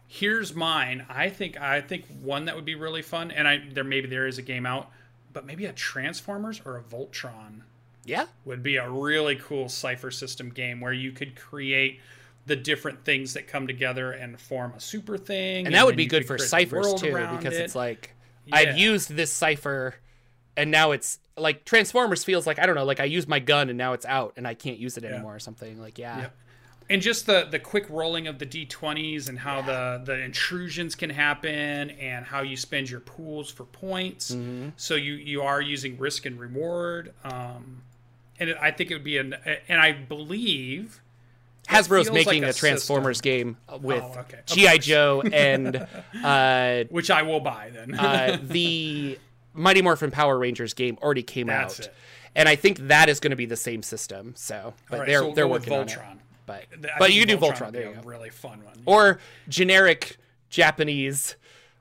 Here's mine. I think I think one that would be really fun, and I there maybe there is a game out, but maybe a Transformers or a Voltron yeah, would be a really cool Cypher system game where you could create the different things that come together and form a super thing. and that would be good for ciphers too, because it. it's like Yeah. I've used this cipher, and now it's like Transformers feels like I don't know, like I used my gun and now it's out and I can't use it anymore or something. Like yeah, Yep. and just the the quick rolling of the d20s and how the the intrusions can happen and how you spend your pools for points Mm-hmm. so you you are using risk and reward um and it, i think it would be an and i believe Hasbro's making like a, a Transformers game with Oh, okay. GI. Joe and uh, which i will buy then uh, the Mighty Morphin Power Rangers game already came That's out, it. and I think that is going to be the same system. So, but right, they're so we'll they're working on it. Voltron. But I but you do Voltron Voltron. There you go. really fun one Or generic Japanese,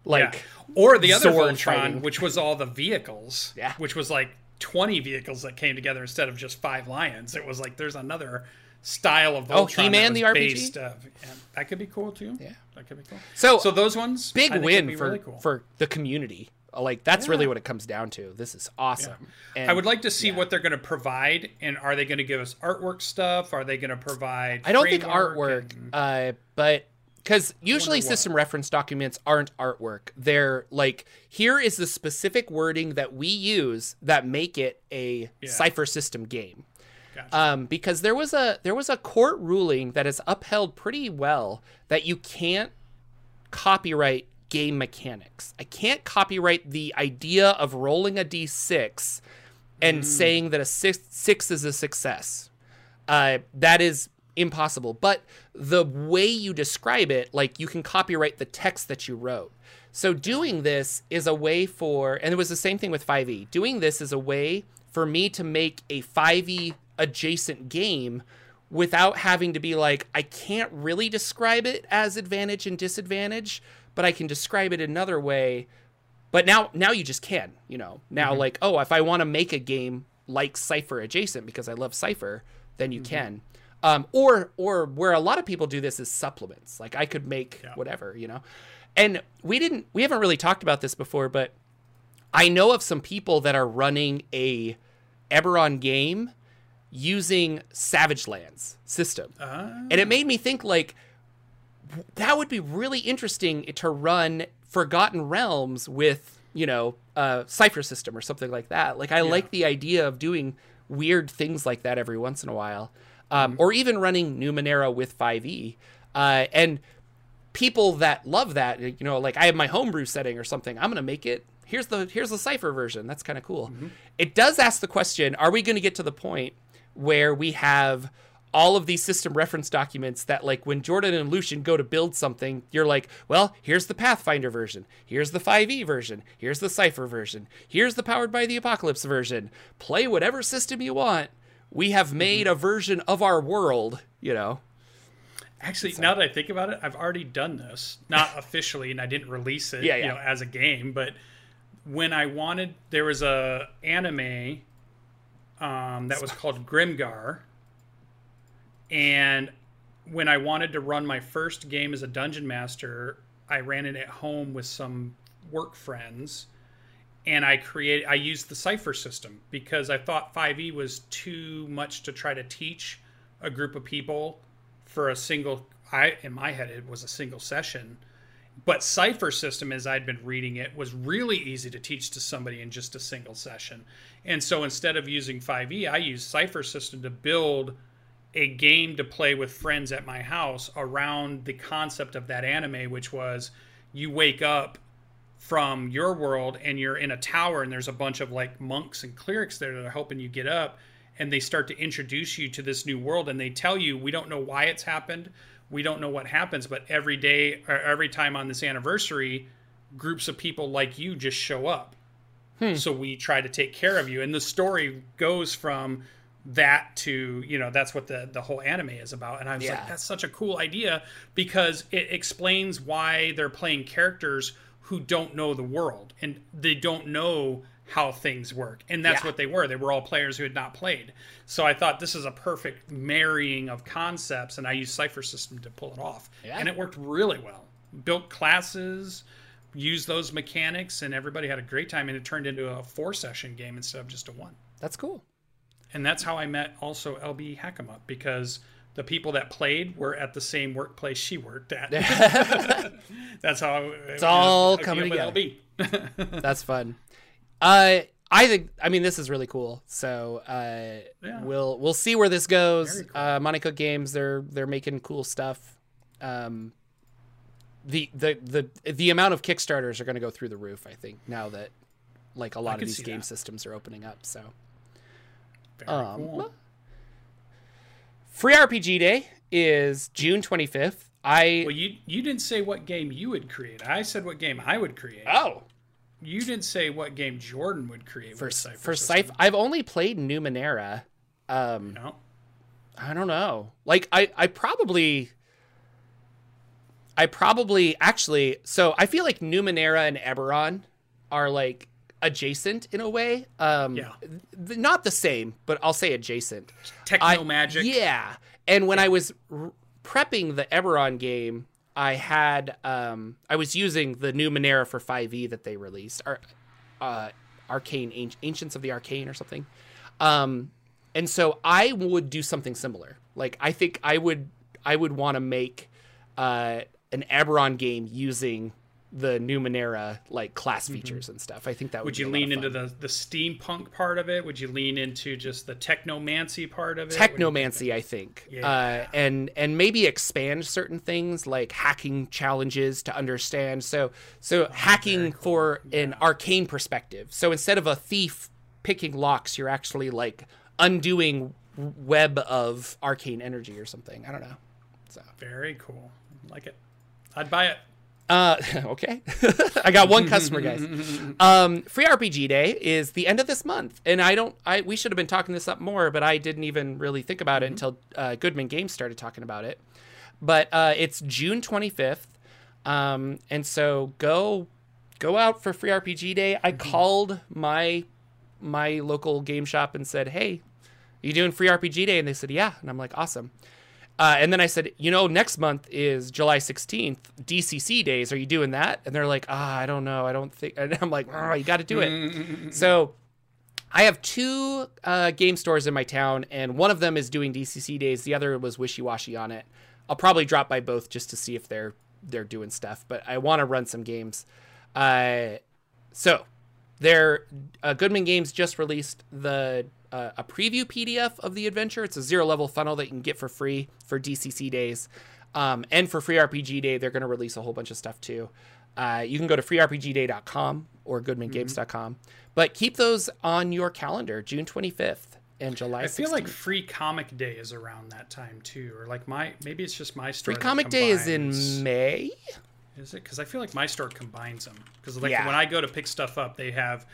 like Yeah. or the other Voltron, fighting. which was all the vehicles. Yeah. Which was like 20 vehicles that came together instead of just five lions. It was like there's another style of Voltron. Oh, He-Man, the RPG? based, uh, yeah, that could be cool too. Yeah. that could be cool. So, So those ones, big I think would win for really cool. for the community. Like that's really what it comes down to. This is awesome. And I would like to see yeah. what they're going to provide, and are they going to give us artwork stuff? Are they going to provide? I don't think artwork, and- uh, but because usually system reference documents aren't artwork. They're like, here is the specific wording that we use that make it a Yeah. Cypher system game. Gotcha. Um, because there was a there was a court ruling that is upheld pretty well that you can't copyright game mechanics. I can't copyright the idea of rolling a d6 and saying that a six, six is a success. Uh, that is impossible. But the way you describe it, like you can copyright the text that you wrote. So doing this is a way for, and it was the same thing with 5e. Doing this is a way for me to make a 5e adjacent game without having to be like, I can't really describe it as advantage and disadvantage, but I can describe it another way. But now, now you just can, you know. Now, mm-hmm. like, oh, if I want to make a game like Cypher adjacent because I love Cypher, then you mm-hmm. can. Um, or, or where a lot of people do this is supplements. Like I could make Yeah. whatever, you know. And we didn't, we haven't really talked about this before, but I know of some people that are running a Eberron game using Savage Lands system. Ah. And it made me think like that would be really interesting to run Forgotten Realms with, you know, a Cypher system or something like that. Like I like the idea of doing weird things like that every once in a while. Um, or even running Numenera with 5e. Uh, and people that love that, you know, like I have my homebrew setting or something, I'm going to make it here's the here's the Cypher version. That's kind of cool. It does ask the question, are we going to get to the point where we have all of these system reference documents that like when Jordan and Lucian go to build something, you're like, well, here's the Pathfinder version, here's the 5e version, here's the Cypher version, here's the Powered by the Apocalypse version. Play whatever system you want. We have made a version of our world, you know. Actually, now that I think about it, I've already done this, not officially, and I didn't release it, Yeah, you know, as a game. But when I wanted, there was a anime um, that was called Grimgar, and when I wanted to run my first game as a dungeon master, I ran it at home with some work friends, and I created. I used the Cypher system because I thought 5e was too much to try to teach a group of people for a single i in my head it was a single session but Cypher system as i'd been reading it was really easy to teach to somebody in just a single session and so instead of using 5e i used Cypher system to build a game to play with friends at my house around the concept of that anime which was you wake up from your world and you're in a tower and there's a bunch of like monks and clerics there that are helping you get up and they start to introduce you to this new world and they tell you we don't know why it's happened. We don't know what happens but every day or every time on this anniversary groups of people like you just show up. Hmm. So we try to take care of you. And the story goes from that to you know that's what the the whole anime is about. And i was Yeah. like that's such a cool idea because it explains why they're playing characters who don't know the world and they don't know how things work and that's Yeah. what they were they were all players who had not played so i thought this is a perfect marrying of concepts and i used Cypher system to pull it off Yeah. and it worked really well built classes used those mechanics and everybody had a great time and it turned into a four session game instead of just a one That's cool. and that's how I met also LB Hackemup because the people that played were at the same workplace she worked at. that's how it's all coming LB. That's fun. Uh, I think. I mean, this is really cool. So uh, Yeah. we'll we'll see where this goes. Cool. Uh, Monte Games, they're they're making cool stuff. Um, the the the the amount of Kickstarters are going to go through the roof. I think now that like a lot of these game that. systems are opening up. So Very Um, cool. Free RPG Day is June twenty fifth. I Well, you you didn't say what game you would create. I said what game I would create. oh You didn't say what game Jordan would create for Cypher for. Cypher. I've only played Numenera. Um, No. I don't know. Like I I probably I probably actually so I feel like Numenera and Eberron are like adjacent in a way. Um, Yeah. th- not the same, but I'll say adjacent. Techno magic. Yeah. And when I was r- prepping the Eberron game, I had um, I was using the Numenera for 5e that they released, or uh, Arcane Anci- Ancients of the Arcane or something. Um, and so I would do something similar. Like I think I would I would want to make uh, an Eberron game using the Numenera like class features and stuff. I think that would, Would you be a lot lean into the the steampunk part of it? Would you lean into just the technomancy part of it? technomancy i think Yeah. uh, and and maybe expand certain things like hacking challenges to understand so so hacking for an arcane perspective so instead of a thief picking locks you're actually like undoing web of arcane energy or something i don't know so Very cool. Like it. I'd buy it. Uh, okay. I got one customer, guys. Um, Free RPG Day is the end of this month, and I don't. I we should have been talking this up more, but I didn't even really think about it until uh, Goodman Games started talking about it. But uh, it's June twenty fifth, um, and so go go out for Free RPG Day. I called my my local game shop and said, "Hey, you doing Free RPG Day?" And they said, "Yeah," and I'm like, "Awesome." Uh, and then I said, you know, next month is July 16th, DCC days. Are you doing that? And they're like, ah, I don't know. I don't think. And I'm like, oh, you got to do it. so I have two uh, game stores in my town, and one of them is doing DCC days. The other was wishy washy on it. I'll probably drop by both just to see if they're they're doing stuff. But I want to run some games. Uh, so their uh, Goodman Games just released the uh, a preview PDF of the adventure. It's a zero level funnel that you can get for free for DCC days, um, and for Free RPG Day they're going to release a whole bunch of stuff too. Uh, you can go to freerpgday.com or goodmangames.com, but keep those on your calendar, June 25th and July. I feel like Free Comic Day is around that time too, or like my maybe it's just my store. Free Comic Day is in May. Is it? Because I feel like my store combines them. Because like Yeah. when I go to pick stuff up, they have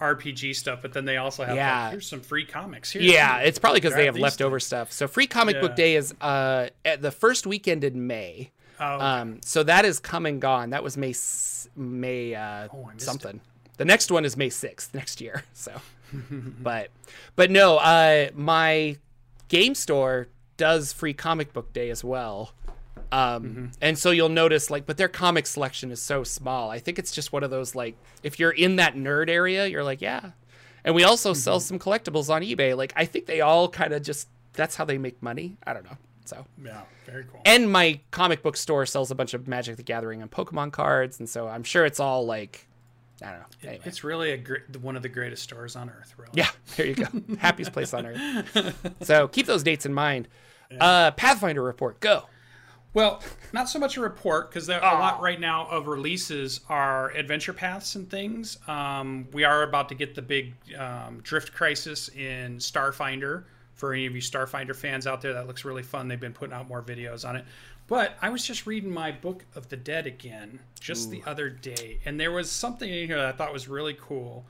RPG stuff, but then they also have Yeah. like, here's some free comics. Here, Yeah, it's probably because they have leftover stuff. So Free Comic Book Day is uh, at the first weekend in May. Oh, okay. Um, so that is come and gone. That was May May uh, Oh, something. The next one is May sixth next year. So, but but no, uh, my game store does free comic book day as well. Um, Mm-hmm. and so you'll notice like, but their comic selection is so small. I think it's just one of those like, if you're in that nerd area, you're like, yeah. And we also Mm-hmm. sell some collectibles on eBay. Like, I think they all kind of just that's how they make money. I don't know. So yeah, very cool. and my comic book store sells a bunch of Magic the Gathering and Pokemon cards, and so I'm sure it's all like, I don't know. Anyway. It's really a great, one of the greatest stores on earth. Really. Yeah, there you go. Happiest place on earth. So keep those dates in mind. Uh, Pathfinder report, go. Well, not so much a report because a lot right now of releases are adventure paths and things. Um, we are about to get the big um, Drift Crisis in Starfinder. For any of you Starfinder fans out there, that looks really fun. They've been putting out more videos on it. But I was just reading my Book of the Dead again just the other day, and there was something in here that I thought was really cool.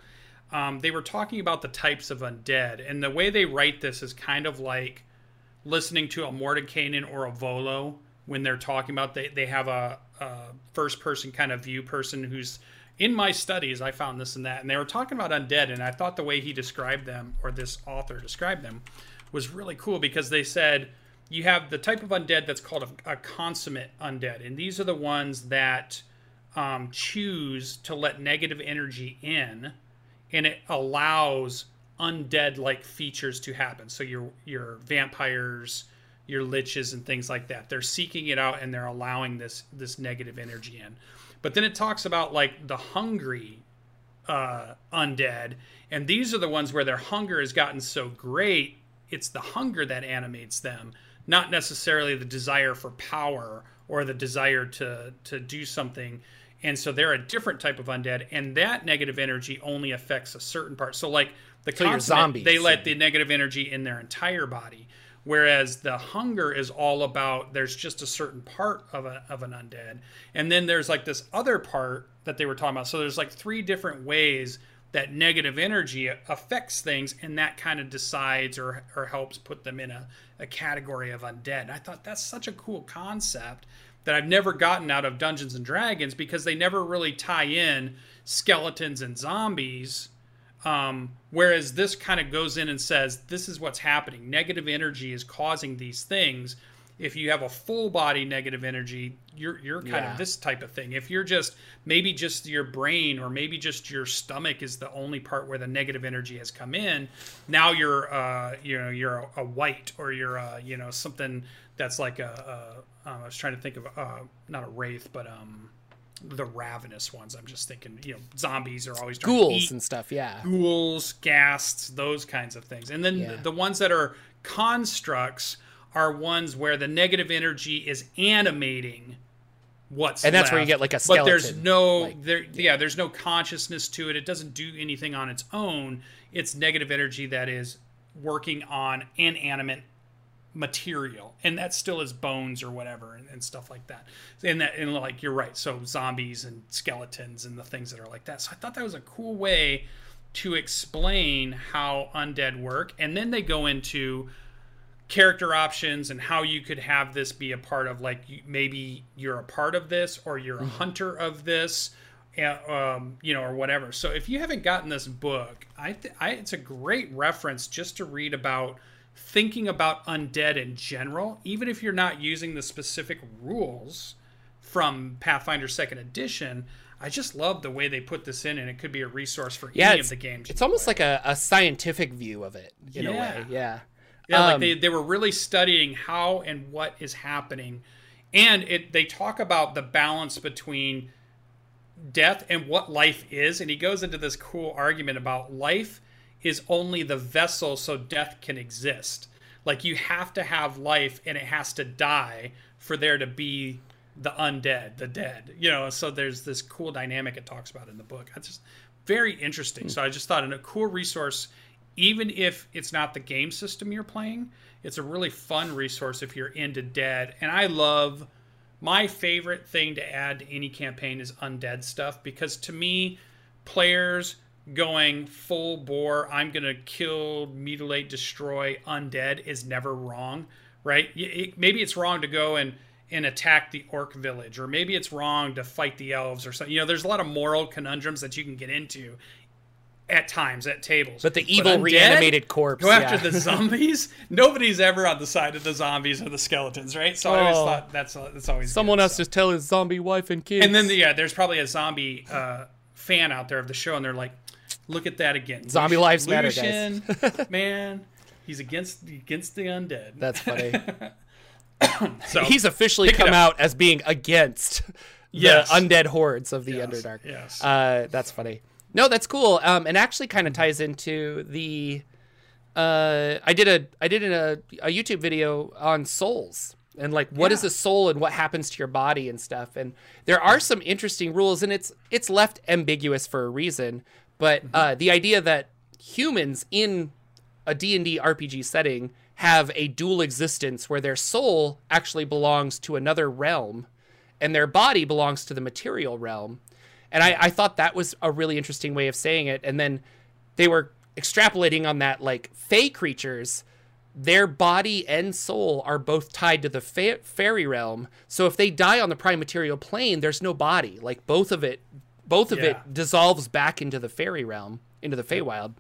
Um, they were talking about the types of undead, and the way they write this is kind of like listening to a Mordenkainen or a Volo when they're talking about they, they have a, a first person kind of view person who's in my studies I found this and that and they were talking about undead and I thought the way he described them or this author described them was really cool because they said you have the type of undead that's called a, a consummate undead and these are the ones that um, choose to let negative energy in and it allows undead like features to happen. So your your vampires your liches and things like that. They're seeking it out and they're allowing this this negative energy in. But then it talks about like the hungry uh undead and these are the ones where their hunger has gotten so great it's the hunger that animates them not necessarily the desire for power or the desire to to do something. And so they're a different type of undead and that negative energy only affects a certain part. So like the consummate, zombies. they let the negative energy in their entire body whereas the hunger is all about there's just a certain part of, a, of an undead and then there's like this other part that they were talking about so there's like three different ways that negative energy affects things and that kind of decides or, or helps put them in a, a category of undead i thought that's such a cool concept that I've never gotten out of Dungeons and Dragons because they never really tie in skeletons and zombies. Um, whereas this kind of goes in and says, this is what's happening. Negative energy is causing these things. If you have a full body negative energy, you're you're kind Yeah. of this type of thing. If you're just maybe just your brain or maybe just your stomach is the only part where the negative energy has come in, now you're uh, you know you're a, a wight or you're uh, you know something that's like a, a um, I was trying to think of uh, not a wraith but um the ravenous ones. I'm just thinking you know zombies are always Ghouls and stuff. Yeah. ghouls, ghasts, those kinds of things. And then Yeah. the ones that are constructs are ones where the negative energy is animating what's And that's where you get, like, a skeleton. But there's no like- there yeah, there's no consciousness to it. It doesn't do anything on its own. It's negative energy that is working on inanimate material and that still is bones or whatever and, and stuff like that. And that and like you're right so zombies and skeletons and the things that are like that. So i thought that was a cool way to explain how undead work and then they go into character options and how you could have this be a part of like maybe you're a part of this or you're a hunter of this uh, um, you know or whatever. So if you haven't gotten this book I, th- I it's a great reference just to read about thinking about undead in general even if you're not using the specific rules from pathfinder second edition i just love the way they put this in and it could be a resource for Yeah, any of the games it's almost like a, a scientific view of it in a way. Yeah. Yeah, like Um, they, they were really studying how and what is happening. And it they talk about the balance between death and what life is. And he goes into this cool argument about life is only the vessel so death can exist. Like you have to have life and it has to die for there to be the undead, the dead. You know, so there's this cool dynamic it talks about in the book. It's just very interesting. So I just thought in a cool resource, even if it's not the game system you're playing, it's a really fun resource if you're into dead. And I love my favorite thing to add to any campaign is undead stuff because to me, players going full bore, I'm gonna kill, mutilate, destroy undead is never wrong, right? Y- It, maybe it's wrong to go and and attack the orc village, or maybe it's wrong to fight the elves, or something. You know, there's a lot of moral conundrums that you can get into at times at tables. But the evil undead, reanimated corpse. Go after yeah. the zombies. Nobody's ever on the side of the zombies or the skeletons, right? So I always Oh. thought that's that's always Someone good, has so. to tell his zombie wife and kids. And then the, yeah, there's probably a zombie uh, fan out there of the show, and they're like, "Look at that again. Zombie Lucian- lives matter, guys." Man, he's against against the undead. That's funny. so He's officially come out as being against Yes. the undead hordes of the Yes, Underdark. yes. Uh, that's funny. No, that's cool. Um, and actually kind of ties into the. Uh, I did a I did a, a YouTube video on souls and like what is Yeah. a soul and what happens to your body and stuff. And there are some interesting rules, and it's it's left ambiguous for a reason. But uh, the idea that humans in a D&D RPG setting have a dual existence where their soul actually belongs to another realm and their body belongs to the material realm. And I, I thought that was a really interesting way of saying it. And then they were extrapolating on that like fey creatures their body and soul are both tied to the fa- fairy realm so if they die on the prime material plane there's no body like both of it both of Yeah. it dissolves back into the fairy realm into the Feywild.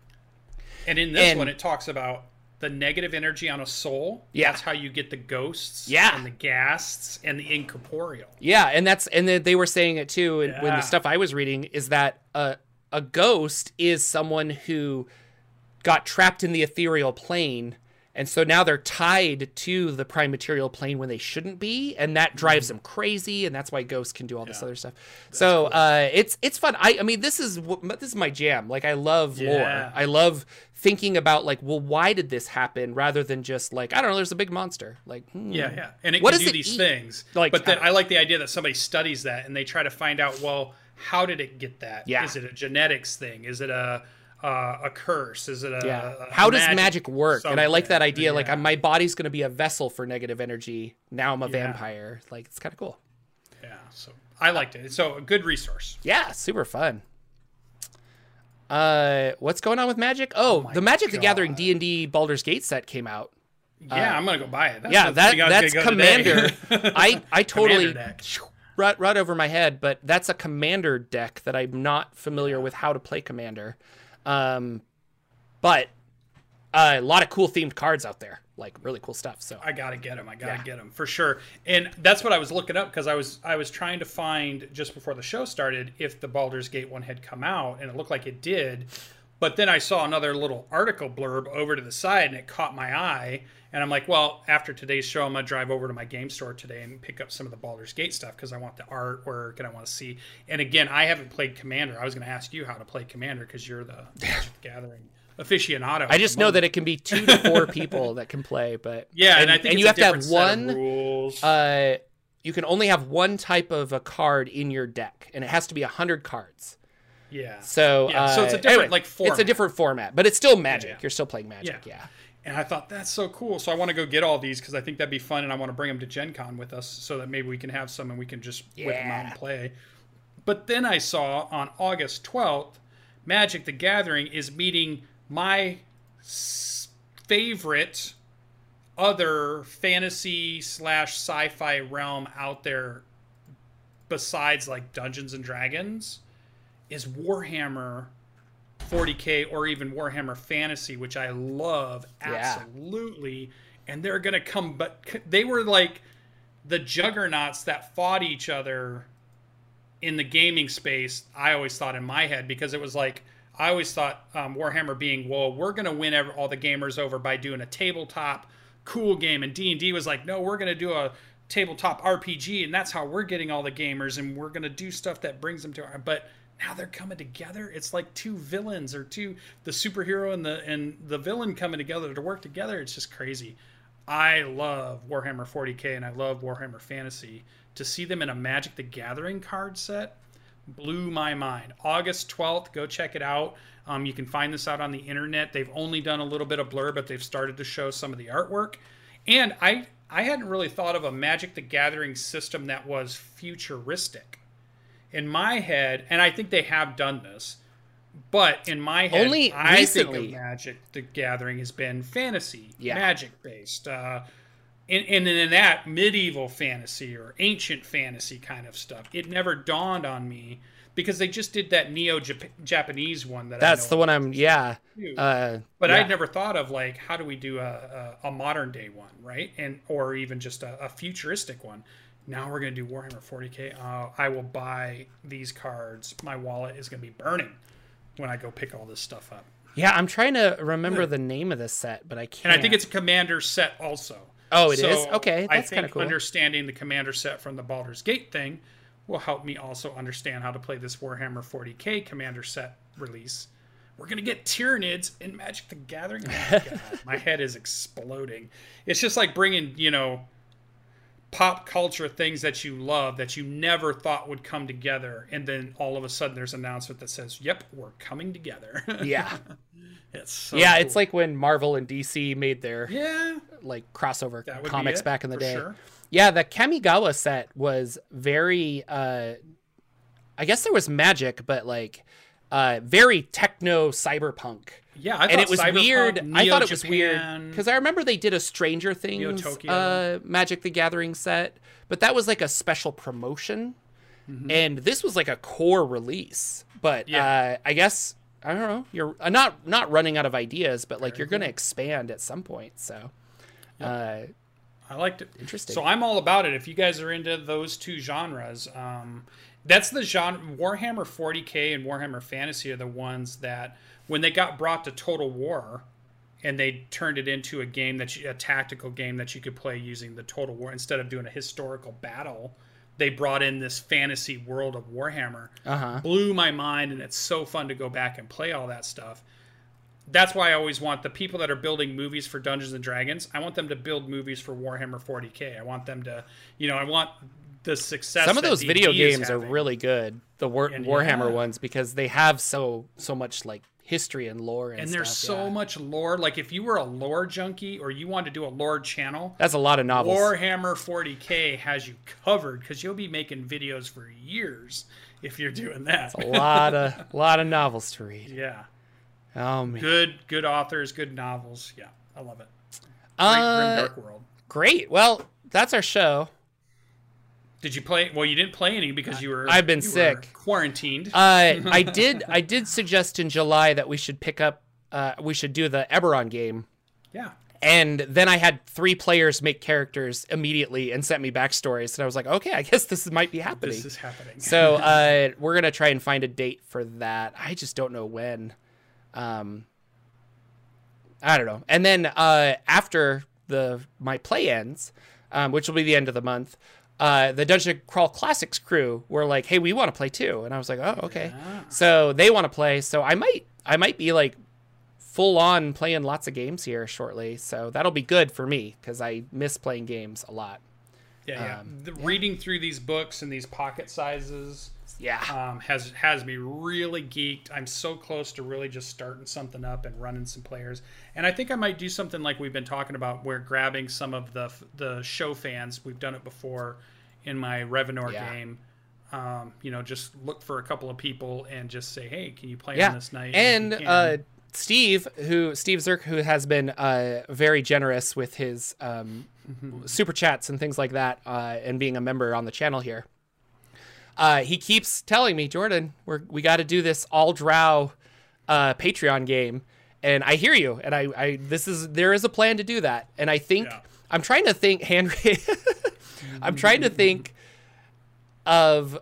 And in this And- one, it talks about the negative energy on a soul. Yeah. That's how you get the ghosts Yeah. and the ghasts and the incorporeal. Yeah, and that's and they were saying it too. And when the stuff I was reading is that a a ghost is someone who got trapped in the ethereal plane, and so now they're tied to the prime material plane when they shouldn't be, and that drives them crazy, and that's why ghosts can do all this Mm-hmm. Other stuff. so uh, it's it's fun. I I mean this is this is my jam. Like I love Yeah. lore. I love thinking about like well why did this happen rather than just like I don't know there's a big monster like hmm. Yeah, yeah. And it What can do it these eat? things. Like, but then uh, I like the idea that somebody studies that and they try to find out, well, how did it get that? Yeah. Is it a genetics thing? Is it a uh, a curse? Is it a, Yeah. a How does magic, work? And I like that idea. Like Yeah. my body's going to be a vessel for negative energy. Now I'm a Yeah. vampire. Like it's kind of cool. Yeah, so I liked it. So a good resource. Yeah, super fun. Uh, what's going on with Magic? Oh, the Magic the Gathering D and D Baldur's Gate set came out. Yeah, I'm gonna go buy it. That's yeah, that thing I was that's go commander. I I totally right, right over my head, but that's a commander deck that I'm not familiar with how to play commander. Um, but uh, a lot of cool themed cards out there, like really cool stuff. So I gotta get them. I gotta Yeah. get them for sure. And that's what I was looking up because I was I was trying to find just before the show started if the Baldur's Gate one had come out, and it looked like it did. But then I saw another little article blurb over to the side, and it caught my eye. And I'm like, well, after today's show, I'm gonna drive over to my game store today and pick up some of the Baldur's Gate stuff because I want the artwork and I want to see. And again, I haven't played Commander. I was gonna ask you how to play Commander because you're the Gathering aficionado. I just know that it can be two to four people that can play, but yeah, and, and, I think and you have to have different set of one. rules. Uh, you can only have one type of a card in your deck, and it has to be hundred cards. Yeah. So, Yeah, so it's a uh, different, anyway, like, It's a format. different format, but it's still Magic. yeah. You're still playing Magic. Yeah. Yeah. And I thought that's so cool. So I want to go get all these because I think that'd be fun, and I want to bring them to Gen Con with us so that maybe we can have some and we can just whip them out and play. But then I saw on August 12th, Magic the Gathering is meeting my favorite other fantasy slash sci-fi realm out there besides like Dungeons and Dragons is Warhammer 40k or even Warhammer Fantasy, which I love Yeah. absolutely. And they're gonna come, but they were like the juggernauts that fought each other in the gaming space. I always thought in my head because it was like I always thought um, Warhammer being, well, we're gonna win ev all the gamers over by doing a tabletop cool game, and D and D was like, no, we're gonna do a tabletop RPG, and that's how we're getting all the gamers, and we're gonna do stuff that brings them to our. But now they're coming together. It's like two villains or two the superhero and the and the villain coming together to work together. It's just crazy. I love Warhammer 40k and I love Warhammer Fantasy. To see them in a Magic the Gathering card set blew my mind. August 12th, go check it out. Um, you can find this out on the internet. They've only done a little bit of blur, but they've started to show some of the artwork. And I I hadn't really thought of a Magic the Gathering system that was futuristic. In my head, and I think they have done this, but in my head, Only I recently. think of Magic the Gathering has been fantasy, Yeah. magic based. Uh, and, and in that medieval fantasy or ancient fantasy kind of stuff, it never dawned on me because they just did that neo Japanese one that That's the one I'm. Yeah. Uh, But yeah. I'd never thought of like how do we do a, a, a modern day one, right? And or even just a, a futuristic one. Now we're gonna do Warhammer 40k. Uh, I will buy these cards. My wallet is gonna be burning when I go pick all this stuff up. Yeah, I'm trying to remember the name of this set, but I can't. And I think it's a commander set also. Oh, it it is? Okay, that's kinda cool. Understanding the commander set from the Baldur's Gate thing will help me also understand how to play this Warhammer 40k commander set release. We're gonna get Tyranids in Magic the Gathering. Oh my, God, my head is exploding. It's just like bringing you know pop culture things that you love that you never thought would come together, and then all of a sudden there's an announcement that says, "Yep, we're coming together." Yeah. it's so yeah, cool. it's like when Marvel and DC made their yeah, like crossover that would be comics it, back in the day. sure. Yeah, the Kamigawa set was very uh I guess there was magic, but like uh very techno cyberpunk. Yeah, I and it was Cyberpunk, weird. I thought it was weird because I remember they did a Stranger Things uh, Magic the Gathering set, but that was like a special promotion, and this was like a core release. But Mm-hmm. Yeah. uh, I guess I don't know. You're uh, not not running out of ideas, but like you're going to expand at some point. So, uh, I liked it. Interesting. So I'm all about it. If you guys are into those two genres, um, that's the genre. Warhammer 40k and Warhammer Fantasy are the ones that, when they got brought to Total War, and they turned it into a game that you, a tactical game that you could play using the Total War instead of doing a historical battle. They brought in this fantasy world of Warhammer. uh-huh. Blew my mind, and it's so fun to go back and play all that stuff that's why I always want the people that are building movies for Dungeons and Dragons. I want them to build movies for Warhammer 40k. I want them to, you know, I want the success. Some of those D&D video games are really good. The War- And Warhammer yeah. ones because they have so so much like history and lore and, and there's stuff, so yeah. much lore. Like if you were a lore junkie or you wanted to do a lore channel, That's a lot of novels. Warhammer 40k has you covered because you'll be making videos for years if you're doing that. a lot of lot of novels to read. yeah, Oh man. good, good authors, good novels. Yeah, I love it. Uh, Dark World. great. Well, that's our show. Did you play? Well, you didn't play any because you were. I've been sick. quarantined. Uh, I did. I did suggest in July that we should pick up. Uh, we should do the Eberron game. yeah. And then I had three players make characters immediately and sent me backstories, and I was like, okay, I guess this might be happening. This is happening. so uh, we're gonna try and find a date for that. I just don't know when. Um, I don't know. And then uh, after the my play ends, um, which will be the end of the month, uh, the Dungeon Crawl Classics crew were like, "Hey, we want to play too," and I was like, "Oh, okay." So they want to play. So I might I might be like full on playing lots of games here shortly. So that'll be good for me because I miss playing games a lot. yeah, yeah. um, the, Reading through these books and these pocket sizes Yeah. um, has has me really geeked. I'm so close to really just starting something up and running some players. And I think I might do something like we've been talking about, where grabbing some of the the show fans. We've done it before in my Revenor Yeah. game. Um, you know, just look for a couple of people and just say, "Hey, can you play yeah. on this night?" And can. uh, Steve, who Steve Zirk, who has been uh, very generous with his um, super chats and things like that, uh, and being a member on the channel here. Uh, he keeps telling me, Jordan, we're, we got to do this all drow uh, Patreon game, and I hear you. And I, I, this is there is a plan to do that, and I think Yeah. I'm trying to think, Henry. I'm trying to think of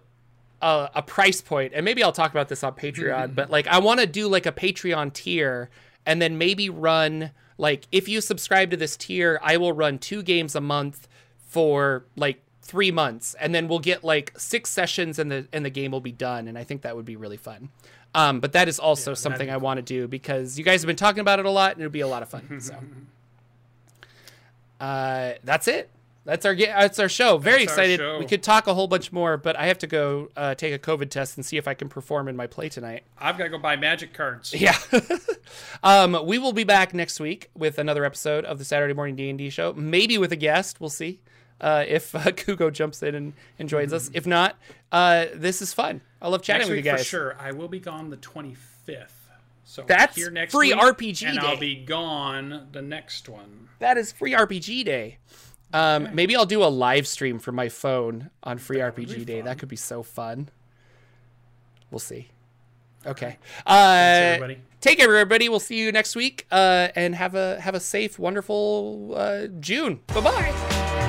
a, a price point, and maybe I'll talk about this on Patreon. but like, I want to do like a Patreon tier, and then maybe run like if you subscribe to this tier, I will run two games a month for like three months, and then we'll get like six sessions, and the and the game will be done. And I think that would be really fun. Um, but that is also something I want to do because you guys have been talking about it a lot, and it'll be a lot of fun. So, uh, that's it. That's our that's our show. Very That's excited. show. We could talk a whole bunch more, but I have to go uh, take a COVID test and see if I can perform in my play tonight. I've got to go buy magic cards. Yeah. um, we will be back next week with another episode of the Saturday Morning D and D Show. Maybe with a guest. We'll see uh, if uh, Kugo jumps in and, and joins us. If not, uh, this is fun. I love chatting Next with week you guys. for sure. I will be gone the 25th. So That's here next free week, RPG and I'll be gone the next one. That is free RPG day. Um, Maybe I'll do a live stream from my phone on free RPG day. That could be so fun. We'll see. Okay. Uh, everybody. Take care, everybody. We'll see you next week. Uh, and have a have a safe, wonderful uh, June. Bye bye.